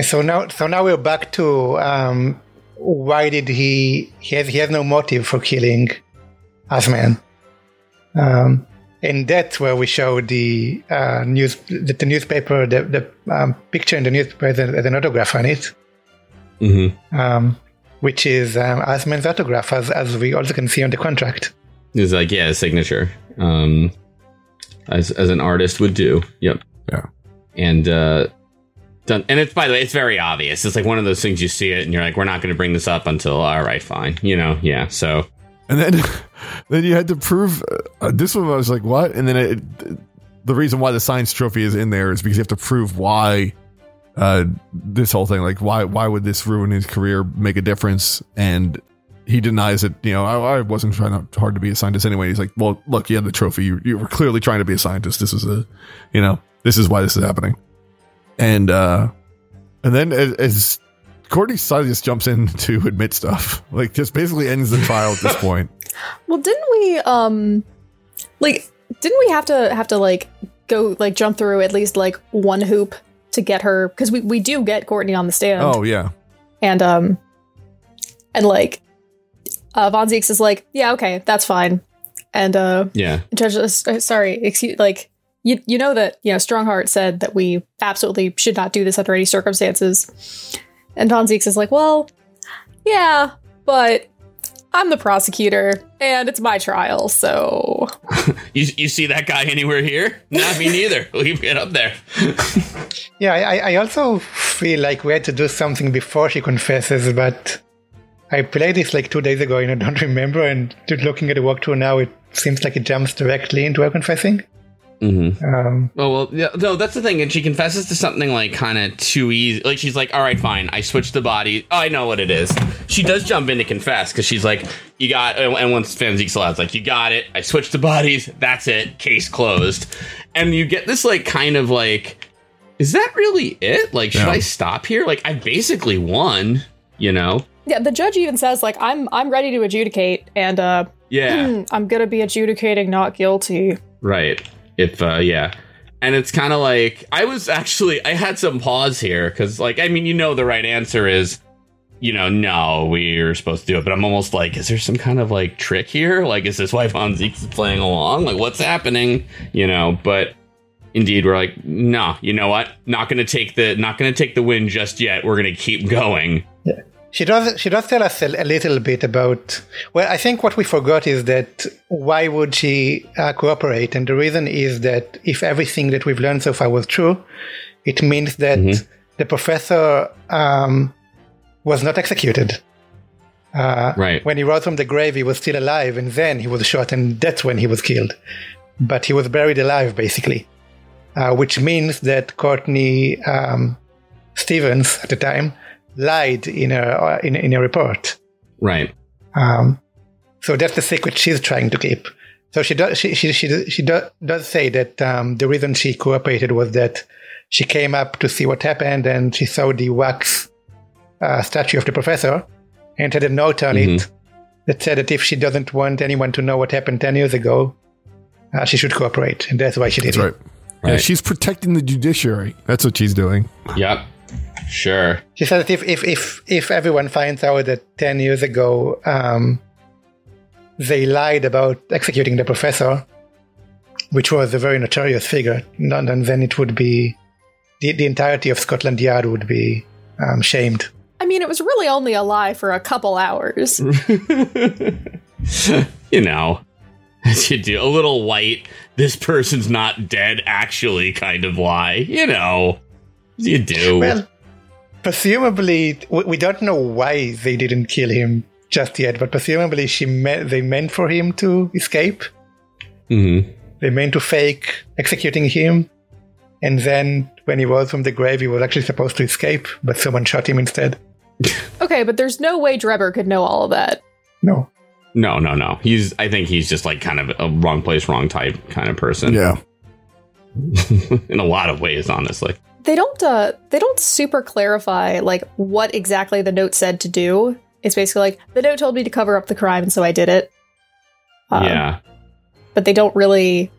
So now, so now we're back to um, why did he? He has he has no motive for killing Asman, um, and that's where we show the uh, news, the, the newspaper, the, the um, picture in the newspaper has, an- has an autograph on it, Mm-hmm. um, which is um, Asman's autograph, as as we also can see on the contract. It's like, yeah, a signature. Um as as an artist would do. Yep. Yeah. And uh done and it's by the way, it's very obvious. It's like one of those things you see it and you're like, we're not gonna bring this up until all right, fine. You know, yeah. So And then, then you had to prove uh, this one. I was like, what? And then it, the reason why the science trophy is in there is because you have to prove why uh, this whole thing, like why why would this ruin his career, make a difference? And he denies it. You know, I, I wasn't trying to, hard to be a scientist anyway. He's like, well, look, you had the trophy. You, you were clearly trying to be a scientist. This is a, you know, this is why this is happening. And uh, and then as, as Courtney Sithe just jumps in to admit stuff, like just basically ends the trial at this point. Well, didn't we um like didn't we have to have to like go like jump through at least like one hoop to get her because we, we do get Courtney on the stand Oh yeah, and um and like uh Von Zieks is like yeah okay that's fine and uh yeah. Judge uh, sorry excuse like you you know that you know Strongheart said that we absolutely should not do this under any circumstances and Von Zieks is like well yeah but I'm the prosecutor, and it's my trial, so. You, you see that guy anywhere here? Not me neither. Leave it up there. Yeah, I, I also feel like we had to do something before she confesses, but I played this like two days ago and I don't remember. And just looking at the walkthrough now, it seems like it jumps directly into her confessing. Mm-hmm. Um, Oh well, yeah, no, that's the thing, and she confesses to something like kind of too easy. Like she's like, "All right, fine, I switched the body. Oh, I know what it is." She does jump in to confess because she's like, "You got," and once Van Zieks allowed, it's like, "You got it. I switched the bodies. That's it. Case closed." And you get this like kind of like, is that really it? Like, should Yeah. I stop here? Like, I basically won. You know? Yeah, the judge even says, like, I'm I'm ready to adjudicate, and uh, Yeah. I'm gonna be adjudicating not guilty. Right. If uh yeah. And it's kind of like I was actually I had some pause here cuz like I mean you know the right answer is you know no we're supposed to do it. But I'm almost like is there some kind of like trick here? Like is this why Von Zieks playing along? Like what's happening? You know but indeed we're like no you know what? Not to take the not to take the win just yet. We're to keep going She does. She does tell us a, a little bit about. Well, I think what we forgot is that why would she uh, cooperate? And the reason is that if everything that we've learned so far was true, it means that the professor um, was not executed. Uh, Right. When he rose from the grave, he was still alive, and then he was shot, and that's when he was killed. But he was buried alive, basically, uh, which means that Courtney um, Stevens at the time lied in a in, in a report. right Um, so that's the secret she's trying to keep. So she does she she she, she do, does say that um, the reason she cooperated was that she came up to see what happened and she saw the wax uh, statue of the professor and had a note on it that said that if she doesn't want anyone to know what happened ten years ago, uh, she should cooperate, and that's why she did That's it. right. Yeah, she's protecting the judiciary. That's what she's doing. yep sure She said that if if if, if everyone finds out that ten years ago um, they lied about executing the professor, which was a very notorious figure, and and then it would be the, the entirety of Scotland Yard would be um, shamed. I mean, it was really only a lie for a couple hours. you know, as you do a little white, this person's not dead actually kind of lie, you know, as you do. Well, presumably we, we don't know why they didn't kill him just yet, but presumably she meant they meant for him to escape. Mhm. They meant to fake executing him, and then when he rose from the grave, he was actually supposed to escape, but someone shot him instead. Okay, but there's no way Drebber could know all of that. No. No, no, no. He's. I think he's just like kind of a wrong place, wrong type kind of person. Yeah. in a lot of ways, honestly. They don't uh they don't super clarify like what exactly the note said to do. It's basically like the note told me to cover up the crime, and so I did it. Um, yeah. but they don't really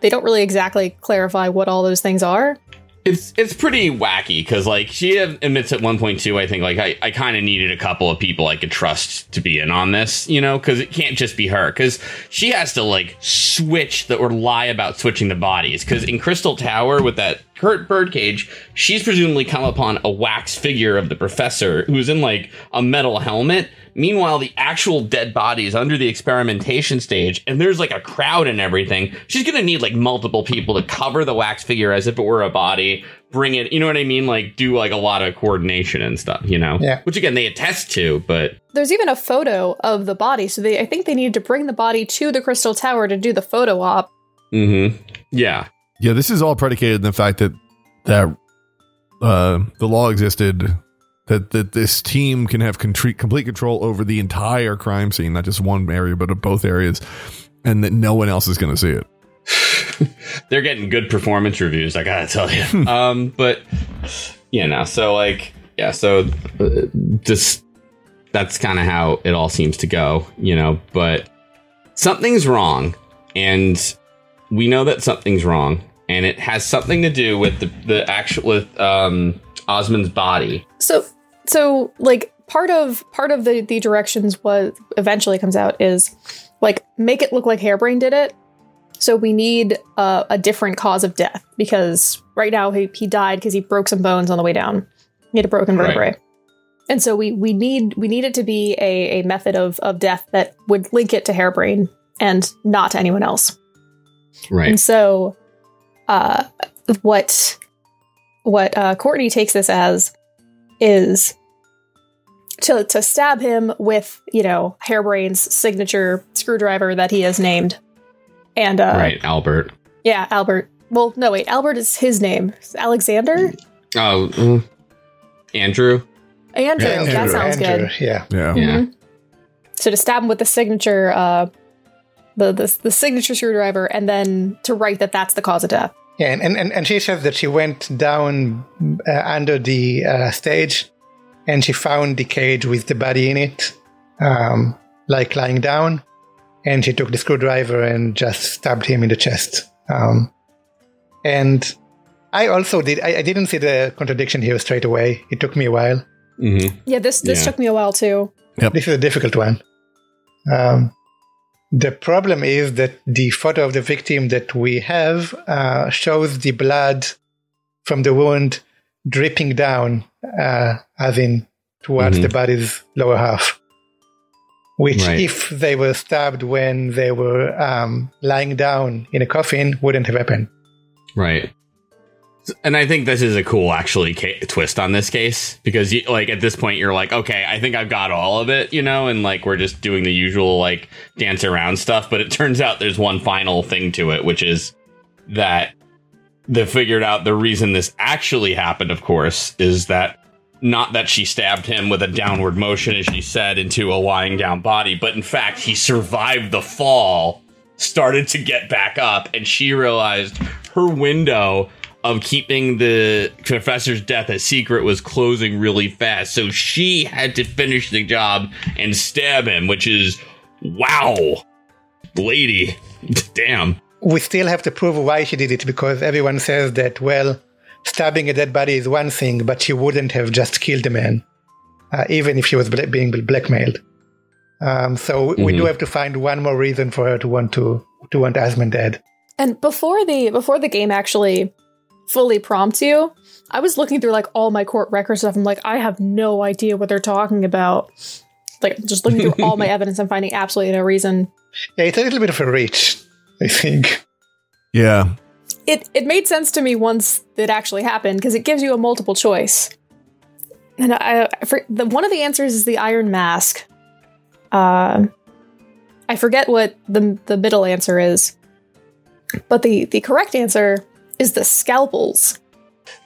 they don't really exactly clarify what all those things are. It's it's pretty wacky because like she admits at one point too. I think like I, I kind of needed a couple of people I could trust to be in on this, you know, because it can't just be her because she has to like switch the or lie about switching the bodies because in Crystal Tower with that Kurt Birdcage, she's presumably come upon a wax figure of the professor who's in like a metal helmet. Meanwhile, the actual dead body is under the experimentation stage, and there's like a crowd and everything. She's gonna need like multiple people to cover the wax figure as if it were a body, bring it, you know what I mean? Like do like a lot of coordination and stuff, you know? Yeah. Which again, they attest to, but There's even a photo of the body, so they I think they needed to bring the body to the Crystal Tower to do the photo op. mm-hmm. Yeah. Yeah, this is all predicated on the fact that that uh, the law existed, that that this team can have contri- complete control over the entire crime scene, not just one area, but of both areas, and that no one else is going to see it. they're getting good performance reviews i gotta tell you um but you know so like yeah so uh, just that's kind of how it all seems to go you know but something's wrong and we know that something's wrong and it has something to do with the, the actual with um Asman's body So so like part of part of the the directions was eventually comes out is like make it look like Harebrayne did it. So we need uh, a different cause of death because right now he, he died because he broke some bones on the way down. He had a broken Right. vertebrae. and so we we need we need it to be a, a method of of death that would link it to Harebrayne and not to anyone else. Right. And so, uh, what what uh, Courtney takes this as is to to stab him with you know Harebrayne's signature screwdriver that he has named, and uh, right, Albert. yeah, Albert. Well, no, wait, Albert is his name. Alexander, Oh, mm. Andrew. Andrew. Yeah, that sounds Andrew, good. Yeah. Yeah. Yeah. Mhm. So to stab him with the signature, uh, the, the the signature screwdriver, and then to write that that's the cause of death. Yeah, and, and, and she says that she went down uh, under the uh, stage and she found the cage with the body in it, um, like lying down. And she took the screwdriver and just stabbed him in the chest. Um, and I also did, I, I didn't see the contradiction here straight away. It took me a while. Mm-hmm. Yeah, this this Yeah. took me a while too. This is a difficult one. Um, the problem is that the photo of the victim that we have uh, shows the blood from the wound dripping down, uh, as in towards Mhm. the body's lower half. Which, Right. if they were stabbed when they were um, lying down in a coffin, wouldn't have happened. Right. And I think this is a cool, actually, ca- twist on this case because, you, like, at this point, you're like, okay, I think I've got all of it, you know, and like we're just doing the usual like dance around stuff. But it turns out there's one final thing to it, which is that they figured out the reason this actually happened. Of course, is that not that she stabbed him with a downward motion, as she said, into a lying down body, but in fact, he survived the fall, started to get back up, and she realized her window of keeping the professor's death a secret was closing really fast. So she had to finish the job and stab him, which is wow, lady, damn. we still have to prove why she did it because everyone says that, well, stabbing a dead body is one thing, but she wouldn't have just killed the man, uh, even if she was bla- being blackmailed. Um, so we do Mhm. have to find one more reason for her to want to to want Asman dead. And before the before the game actually fully prompts you, I was looking through like all my court records stuff. I'm like, I have no idea what they're talking about. Like just looking through all my evidence and finding absolutely no reason. Yeah, it's a little bit of a reach, I think. Yeah. It it made sense to me once it actually happened because it gives you a multiple choice. And I, I for, the one of the answers is the Iron Mask. Uh, I forget what the the middle answer is, but the the correct answer is the scalpels.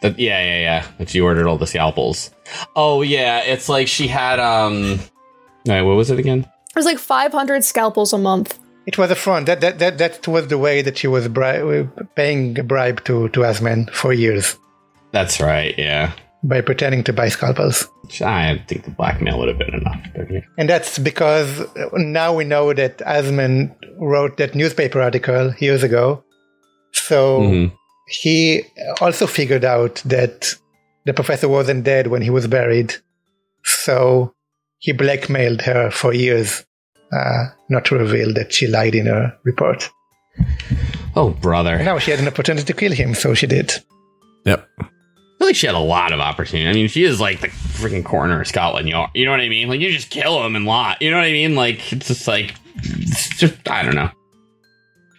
That yeah, yeah, yeah. That she ordered all the scalpels. Oh yeah, it's like she had um. Wait, what was it again? It was like 500 scalpels a month. It was a front. That that that, that was the way that she was bri- paying a bribe to to Asman for years That's right. Yeah, by pretending to buy scalpels. I think the blackmail would have been enough. And that's because now we know that Asman wrote that newspaper article years ago. So Mhm. He also figured out that the professor wasn't dead when he was buried. So he blackmailed her for years, uh, not to reveal that she lied in her report. Oh And brother, now she had an opportunity to kill him, so she did. Yep. I feel like she had a lot of opportunity. I mean, she is like the freaking coroner of Scotland Yard. You know what I mean? Like you just kill him and lot. You know what I mean? Like it's just like, it's just I don't know.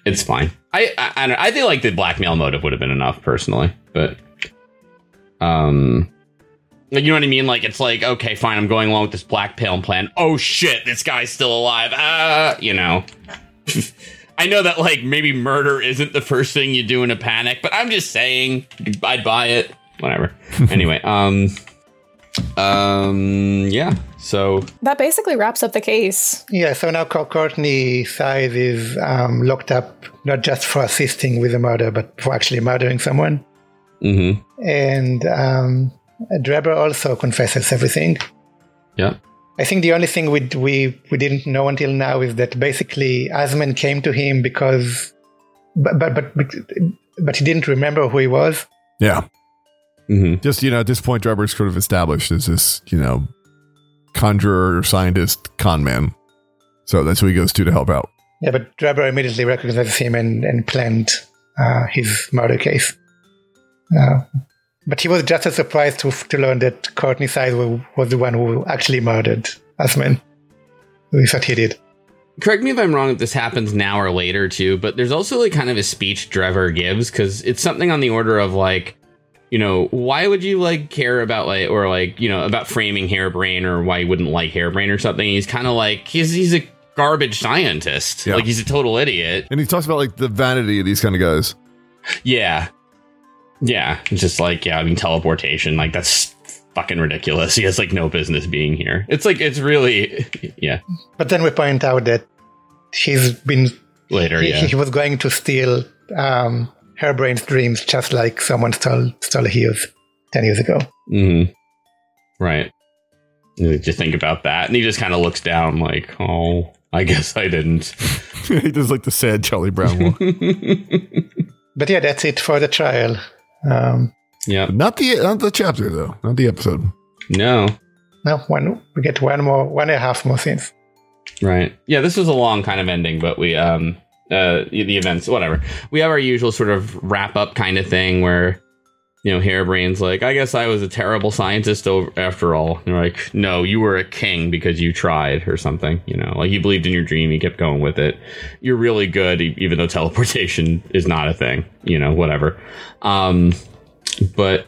It's fine. I I, I, don't, I think like the blackmail motive would have been enough personally, but um, like, you know what I mean? Like it's like okay, fine. I'm going along with this blackmail plan. Oh shit, this guy's still alive. Ah, you know. I know that like maybe murder isn't the first thing you do in a panic, but I'm just saying I'd buy it. Whatever. anyway, um um yeah. So That basically wraps up the case. Yeah, so now Co- Courtney Sithe is um, locked up not just for assisting with the murder, but for actually murdering someone. mhm. And um, Drebber also confesses everything. Yeah. I think the only thing we we we didn't know until now is that basically Asman came to him because, but but but but, but he didn't remember who he was. Yeah. Mhm. Just, you know, at this point, Drebber's sort of established as this, you know, conjurer, scientist, con man. So that's who he goes to to help out. Yeah, but Drebber immediately recognizes him and and planned uh, his murder case. Uh, But he was just as surprised to, to learn that Courtney Sithe was, was the one who actually murdered Asman. We thought he did. Correct me if I'm wrong if this happens now or later too, but there's also like kind of a speech Drebber gives because it's something on the order of like, you know, why would you like care about like or like you know about framing Harebrayne or why you wouldn't like Harebrayne or something? He's kind of like he's he's a garbage scientist, Yeah. like he's a total idiot. And he talks about like the vanity of these kind of guys. Yeah, yeah, it's just like yeah, I mean teleportation, like that's fucking ridiculous. He has like no business being here. It's like it's really yeah. But then we point out that he's been Later, he, yeah. he was going to steal um, Harebrayne's dreams just like someone stole stole his ten years ago. Mm-hmm. Right. You Just think about that, and he just kind of looks down, like, "Oh, I guess I didn't." he does like the sad Charlie Brown walk. But yeah, that's it for the trial. Um, yeah. not the not the chapter though, not the episode. No. no, one we get one more, one and a half more scenes. Right. Yeah. This was a long kind of ending, but we um uh the events whatever. We have our usual sort of wrap up kind of thing where. You know, Harebrayne's like, I guess I was a terrible scientist over, after all. And you're like, no, you were a king because you tried or something. You know, like you believed in your dream, you kept going with it. You're really good, even though teleportation is not a thing. You know, whatever. Um, but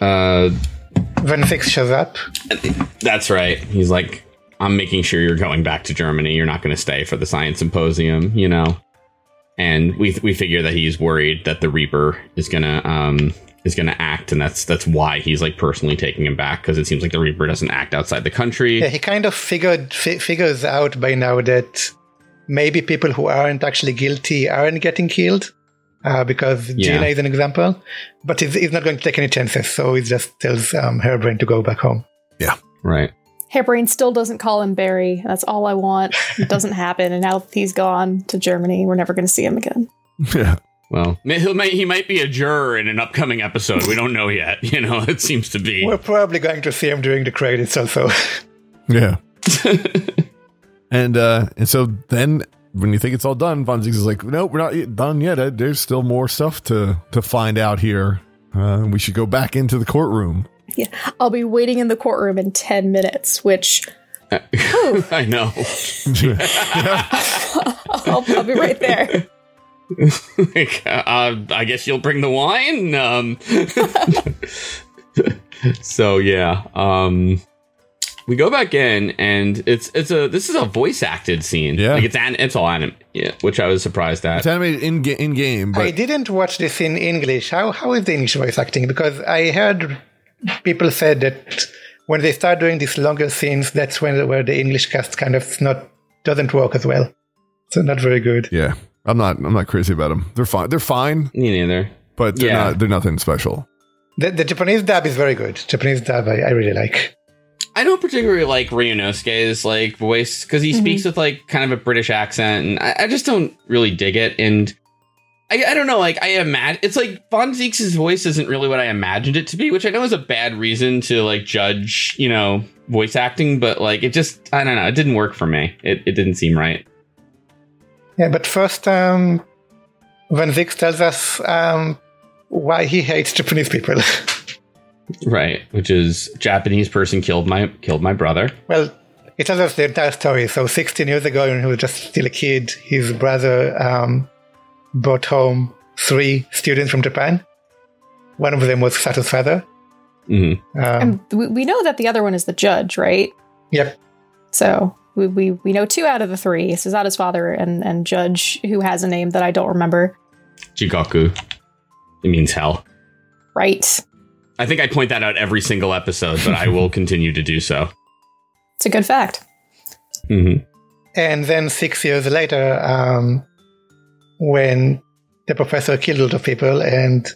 uh, When Six shows up, that's right. He's like, I'm making sure you're going back to Germany. You're not going to stay for the science symposium, you know. And we we figure that he's worried that the Reaper is gonna um is gonna act, and that's that's why he's like personally taking him back because it seems like the Reaper doesn't act outside the country. yeah, he kind of figured fi- figures out by now that maybe people who aren't actually guilty aren't getting killed. Uh, because Yeah. Gina is an example, but he's, he's not going to take any chances, so he just tells um, Harebrayne to go back home. Yeah, right. Harebrayne still doesn't call him Barry. That's all I want. It doesn't happen. And now he's gone to Germany. We're never going to see him again. Yeah. Well, may- he might he might be a juror in an upcoming episode. We don't know yet. You know, it seems to be. We're probably going to see him during the credits also. Yeah. and uh and so then when you think it's all done, Von Zieks is like, "Nope, we're not done yet. Uh, There's still more stuff to to find out here. Uh, we should go back into the courtroom." Yeah. I'll be waiting in the courtroom in 10 minutes, which I know. I'll, I'll be right there. Uh, I guess you'll bring the wine. Um, so yeah, um, we go back in, and it's it's a this is a voice acted scene. Yeah. like it's an it's all anime. yeah, which I was surprised It's at. animated in ga- in game, I didn't watch this in English. How how is the English voice acting? Because I heard people said that when they start doing these longer scenes, that's when where the English cast kind of not doesn't work as well. So not very good. yeah, I'm not I'm not crazy about them. They're fine. They're fine, Me neither. but they're Yeah. not they're nothing special. The, the Japanese dub is very good. Japanese dub I, I really like. I don't particularly like Ryunosuke's like voice because he mm-hmm. speaks with like kind of a British accent, and I, I just don't really dig it. And I, I don't know, like I imagine it's like Von Zieks' voice isn't really what I imagined it to be, which I know is a bad reason to like judge, you know, voice acting, but like it just I don't know, it didn't work for me. It it didn't seem right. Yeah, but first, um, Van Zieks tells us um, why he hates Japanese people. Right, which is Japanese person killed my killed my brother. well, he tells us the entire story. So 16 years ago, when he was just still a kid, his brother um, brought home three students from Japan. One of them was Sato's father. hmm Um, And we, we know that the other one is the judge, right? yep. So we, we, we know two out of the three. Susato's father and, and Judge, who has a name that I don't remember. Jigoku. It means hell. Right. I think I point that out every single episode, but I will continue to do so. It's a good fact. hmm And then six years later, um, when the professor killed a lot of people and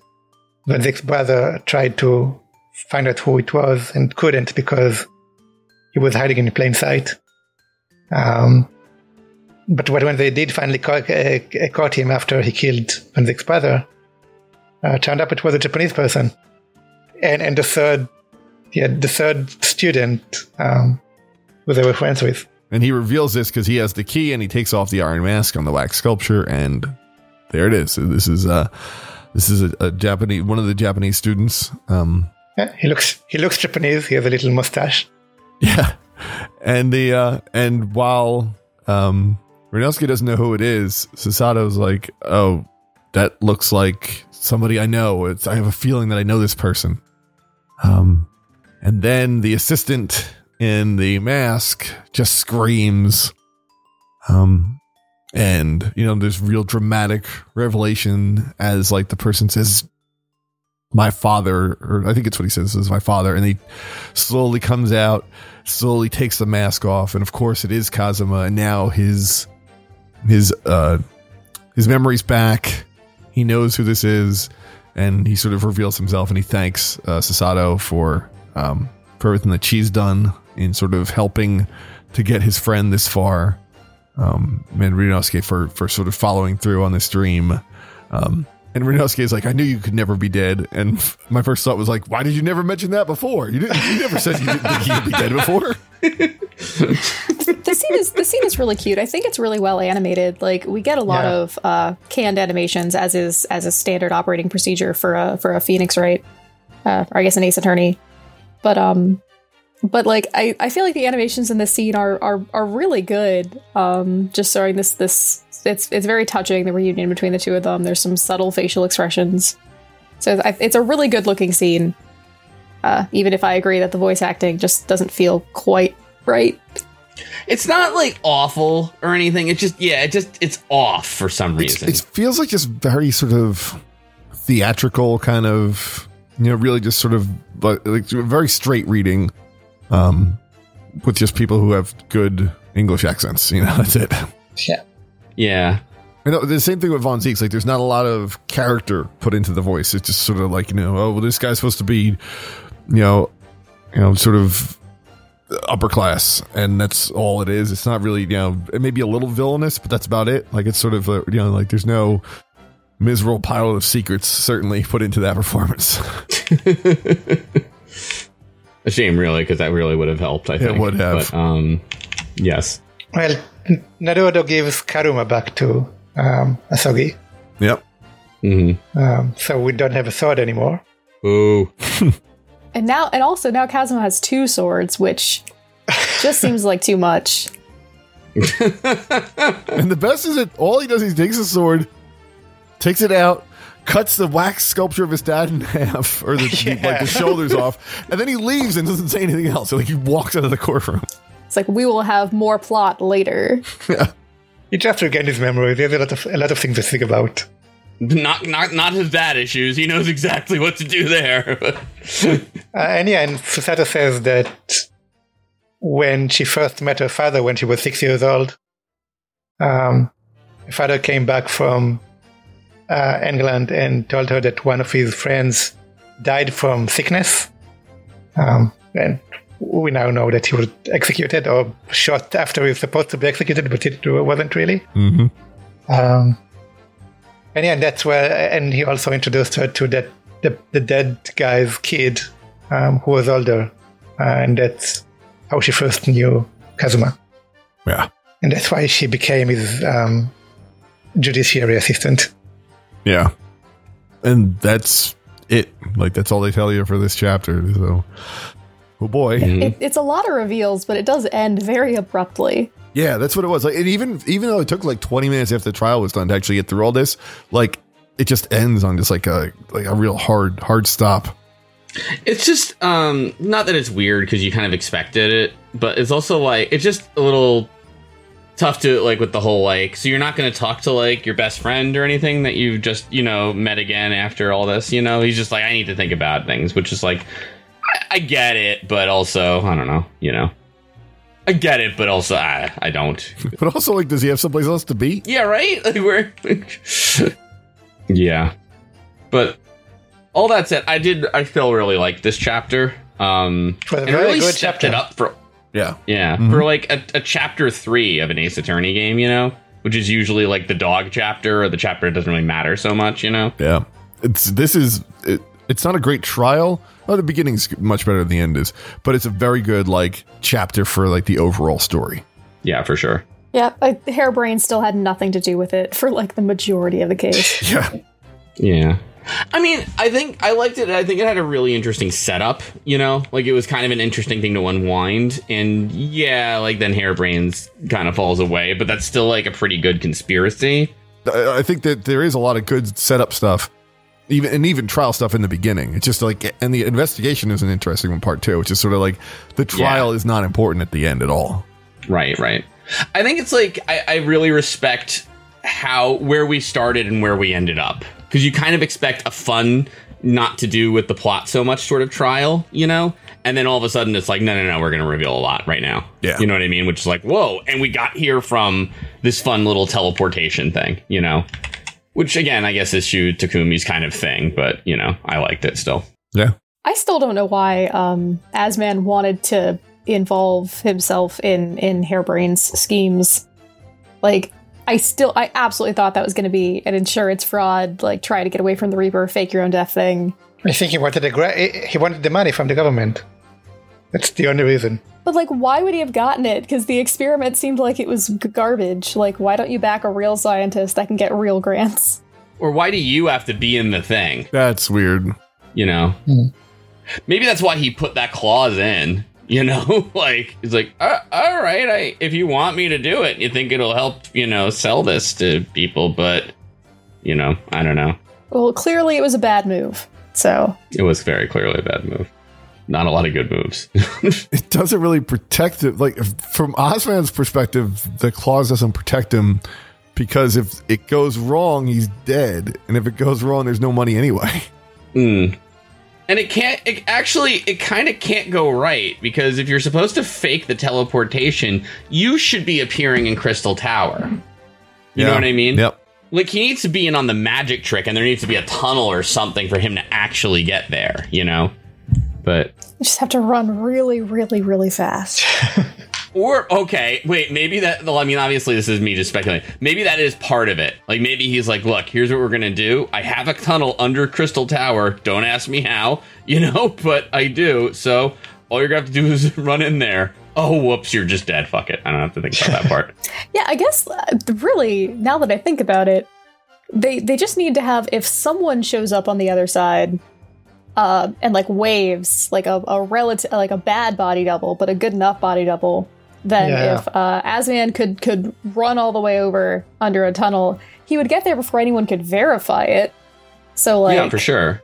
Zieks's brother tried to find out who it was and couldn't because he was hiding in plain sight. Um, but when when they did finally caught, uh, caught him after he killed Van brother, uh, turned up it was a Japanese person. And, and the third, yeah, the third student, um, who they were friends with. And he reveals this because he has the key, and he takes off the iron mask on the wax sculpture, and there it is. So this is uh, this is a, a Japanese one of the Japanese students. Um, Yeah, he looks he looks Japanese. He has a little mustache. Yeah. And the uh and while um Ryunosuke doesn't know who it is, Susato's like, "Oh, that looks like somebody I know. It's I have a feeling that I know this person." Um and then the assistant in the mask just screams um and you know there's real dramatic revelation as like the person says my father or I think it's what he says is my father and he slowly comes out slowly takes the mask off and of course it is Kazuma and now his his uh his memory's back. He knows who this is and he sort of reveals himself and he thanks uh, Susato for um for everything that she's done in sort of helping to get his friend this far um and Ryunosuke for for sort of following through on this dream um and Ryunosuke is like, I knew you could never be dead. And my first thought was like, why did you never mention that before? You, didn't, you never said you didn't think he'd be dead before. the scene is the scene is really cute. I think it's really well animated. Like we get a lot Yeah. of uh, canned animations as is as a standard operating procedure for a for a Phoenix, right? Uh, or I guess an Ace Attorney. But um, but like I, I feel like the animations in this scene are are are really good. Um, just showing this this it's it's very touching the reunion between the two of them. There's some subtle facial expressions, so I, it's a really good looking scene. Uh, even if I agree that the voice acting just doesn't feel quite right. It's not like awful or anything. It's just yeah, it just it's off for some It's, reason. it feels like just very sort of theatrical kind of, you know, really just sort of like, like very straight reading um, with just people who have good English accents. You know, that's it. Yeah. yeah. You know, the same thing with Von Zieks'. Like, there's not a lot of character put into the voice. It's just sort of like, you know, oh, well, this guy's supposed to be, you know, you know, sort of upper class, and that's all it is. It's not really, you know, it may be a little villainous, but that's about it. Like, it's sort of, uh, you know, like there's no miserable pile of secrets certainly put into that performance. A shame, really, because that really would have helped. I think it would have. But, um, yes. Well, N- Naruto gives Karuma back to um, Asogi, yep. hmm um, so we don't have a sword anymore. Ooh. And now, and also now Kazuma has two swords, which just seems like too much. And the best is that all he does is he takes a sword, takes it out, cuts the wax sculpture of his dad in half, or the, the- like the shoulders off, and then he leaves and doesn't say anything else. So like he walks out of the courtroom. It's like we will have more plot later. He just regained his memory. There's a lot of a lot of things to think about. Not not not his dad issues. He knows exactly what to do there. Uh, and yeah, and Susato says that when she first met her father when she was six years old, um, her father came back from uh, England and told her that one of his friends died from sickness. Um, and we now know that he was executed or shot after he was supposed to be executed, but it wasn't really. Mm-hmm. Um, and yeah, that's where, and he also introduced her to that the, the dead guy's kid, um, who was older, uh, and that's how she first knew Kazuma, Yeah. and that's why she became his um, judiciary assistant. Yeah. And that's it. Like that's all they tell you for this chapter. So oh boy. It, it's a lot of reveals, but it does end very abruptly. Yeah, that's what it was. Like and even even though it took like 20 minutes after the trial was done to actually get through all this, like it just ends on just like a like a real hard hard stop. it's just um not that it's weird because you kind of expected it, but it's also like it's just a little tough to like with the whole like so you're not going to talk to like your best friend or anything that you've just you know met again after all this you know? He's just like i need to think about things which is like i, I get it but also i don't know you know? I get it but also i, I don't. But also like does he have someplace else to be? yeah right? Like we're yeah. But all that said i did i still really like this chapter um It was a and really good stepped chapter. it up for Yeah. yeah mm-hmm. for like a, a chapter three of an ace attorney game you know which is usually like the dog chapter or the chapter that doesn't really matter so much you know Yeah. It's this is it, it's not a great trial. Well, the beginning's much better than the end is, but it's a very good like chapter for like the overall story. yeah for sure Yeah, I, Harebrayne still had nothing to do with it for like the majority of the case. Yeah. yeah I mean, I think I liked it. I think it had a really interesting setup. You know, like it was kind of an interesting thing to unwind. And yeah, like then Harebraynes kind of falls away, but that's still like a pretty good conspiracy. I think that there is a lot of good setup stuff, even and even trial stuff in the beginning. It's just like, and the investigation is an interesting one part too, which is sort of like the trial Yeah. is not important at the end at all. Right, right. I think it's like I, I really respect how where we started and where we ended up because you kind of expect a fun, not to do with the plot so much sort of trial, you know. And then all of a sudden, it's like, no, no, no, we're going to reveal a lot right now. Yeah. you know what I mean. Which is like, whoa, and we got here from this fun little teleportation thing, you know. Which again, I guess is Shu Takumi's kind of thing, but you know, I liked it still. Yeah. I still don't know why um, Asman wanted to involve himself in in Harebrayne's schemes. Like, I still, I absolutely thought that was going to be an insurance fraud, like try to get away from the Reaper, fake your own death thing. I think he wanted the gra- he wanted the money from the government. That's the only reason. But like, why would he have gotten it? Because the experiment seemed like it was g- garbage. Like, why don't you back a real scientist that can get real grants? Or why do you have to be in the thing? That's weird. you know hmm. maybe that's why he put that clause in you know like he's like uh, all right i if you want me to do it you think it'll help you know sell this to people but you know i don't know Well, clearly it was a bad move. So it was very clearly a bad move not a lot of good moves It doesn't really protect it. Like from Asman's perspective, the clause doesn't protect him because if it goes wrong, he's dead, and if it goes wrong, there's no money anyway. Mm. And it can't. It actually, it kind of can't go right because if you're supposed to fake the teleportation, you should be appearing in Crystal Tower. You know what I mean? Yep. Like he needs to be in on the magic trick, and there needs to be a tunnel or something for him to actually get there. You know, but you just have to run really, really, really fast. or okay, wait, maybe that. Well, I mean, obviously, this is me just speculating. Maybe that is part of it. Like maybe he's like, look, here's what we're gonna do. I have a tunnel under Crystal Tower. Don't ask me how, you know, but I do. So all you're gonna have to do is run in there. Oh, whoops, you're just dead. Fuck it. I don't have to think about that part. Yeah, I guess uh, really, now that I think about it, they they just need to have if someone shows up on the other side, uh, and like waves like a, a relative like a bad body double, but a good enough body double. Then Yeah. if uh, Asman could could run all the way over under a tunnel, he would get there before anyone could verify it. So like yeah, for sure.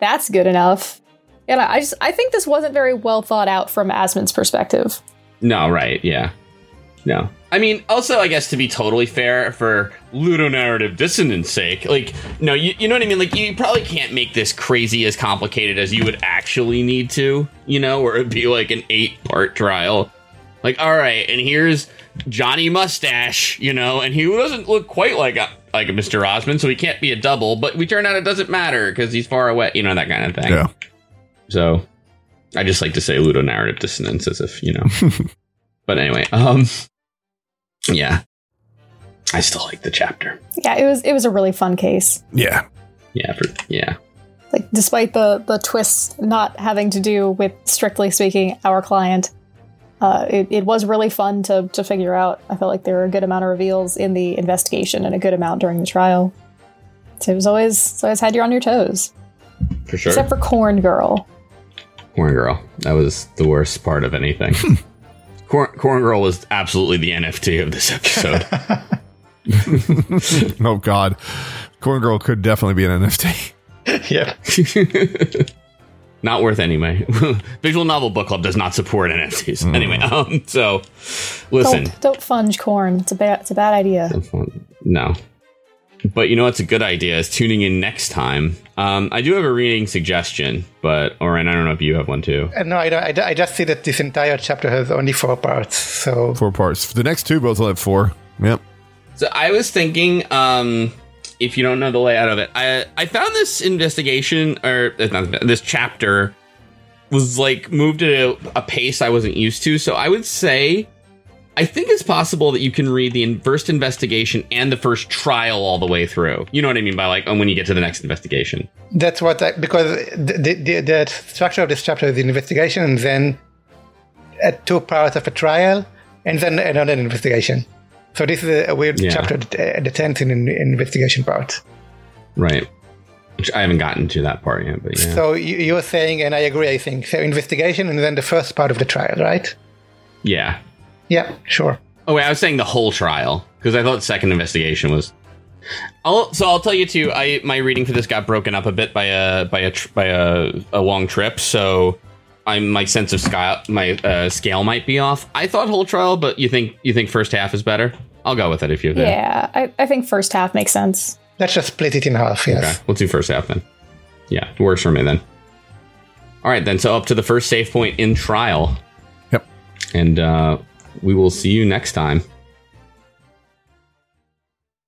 that's good enough. And I I just I think this wasn't very well thought out from Asman's perspective. No, right, yeah. No. I mean, also, I guess to be totally fair, for ludonarrative dissonance sake, like, no, you, you know what I mean? Like, you probably can't make this crazy as complicated as you would actually need to, you know, or it'd be like an eight part trial. Like, all right, and here's Johnny Mustache, you know, and he doesn't look quite like a, like a Mr. Asman, so he can't be a double, but we turn out it doesn't matter because he's far away, you know, that kind of thing. Yeah. So I just like to say ludonarrative dissonance as if, you know. but anyway, um yeah. I still like the chapter. Yeah, it was it was a really fun case. Yeah. Yeah, for, yeah. like despite the the twists not having to do with strictly speaking our client uh, it, it was really fun to to figure out i felt like there were a good amount of reveals in the investigation and a good amount during the trial so it was always it's always had you on your toes For sure. except for corn girl Corn Girl. That was the worst part of anything. Corn, Corn Girl was absolutely the NFT of this episode. Oh God, Corn Girl could definitely be an NFT. yeah. Not worth anyway. Visual Novel Book Club does not support NFTs. Anyway, um, so listen. don't don't funge corn it's a bad it's a bad idea No. But you know what's a good idea is tuning in next time. Um, I do have a reading suggestion, but Oren, I don't know if you have one too. Uh, no, I, don't, I, I just see that this entire chapter has only four parts. So Four parts. The next two both will have four. Yep. So I was thinking, um, if you don't know the layout of it, I I found this investigation or uh, not, this chapter was like moved at a, a pace I wasn't used to. So I would say, I think it's possible that you can read the first investigation and the first trial all the way through. You know what I mean by like um, when you get to the next investigation. that's what I, because the, the, the, structure of this chapter is the investigation and then two parts of a trial and then another investigation. So this is a, weird Yeah. chapter that ends in an investigation part. Right. Which I haven't gotten to that part yet, but yeah. So you, you're saying, and I agree, I think, so investigation and then the first part of the trial, right? yeah. Yeah, sure. Oh wait, I was saying the whole trial because I thought second investigation was. I'll, so I'll tell you too. I my reading for this got broken up a bit by a by a tr- by a, a long trip, so I'm my sense of scale my uh, scale might be off. I thought whole trial, but you think you think first half is better? I'll go with it if you. Yeah, I, I think first half makes sense. Let's just split it in half, yes. Okay, let's do first half then. Yeah, it works for me then. All right, then. So up to the first save point in trial. Yep. And uh, we will see you next time.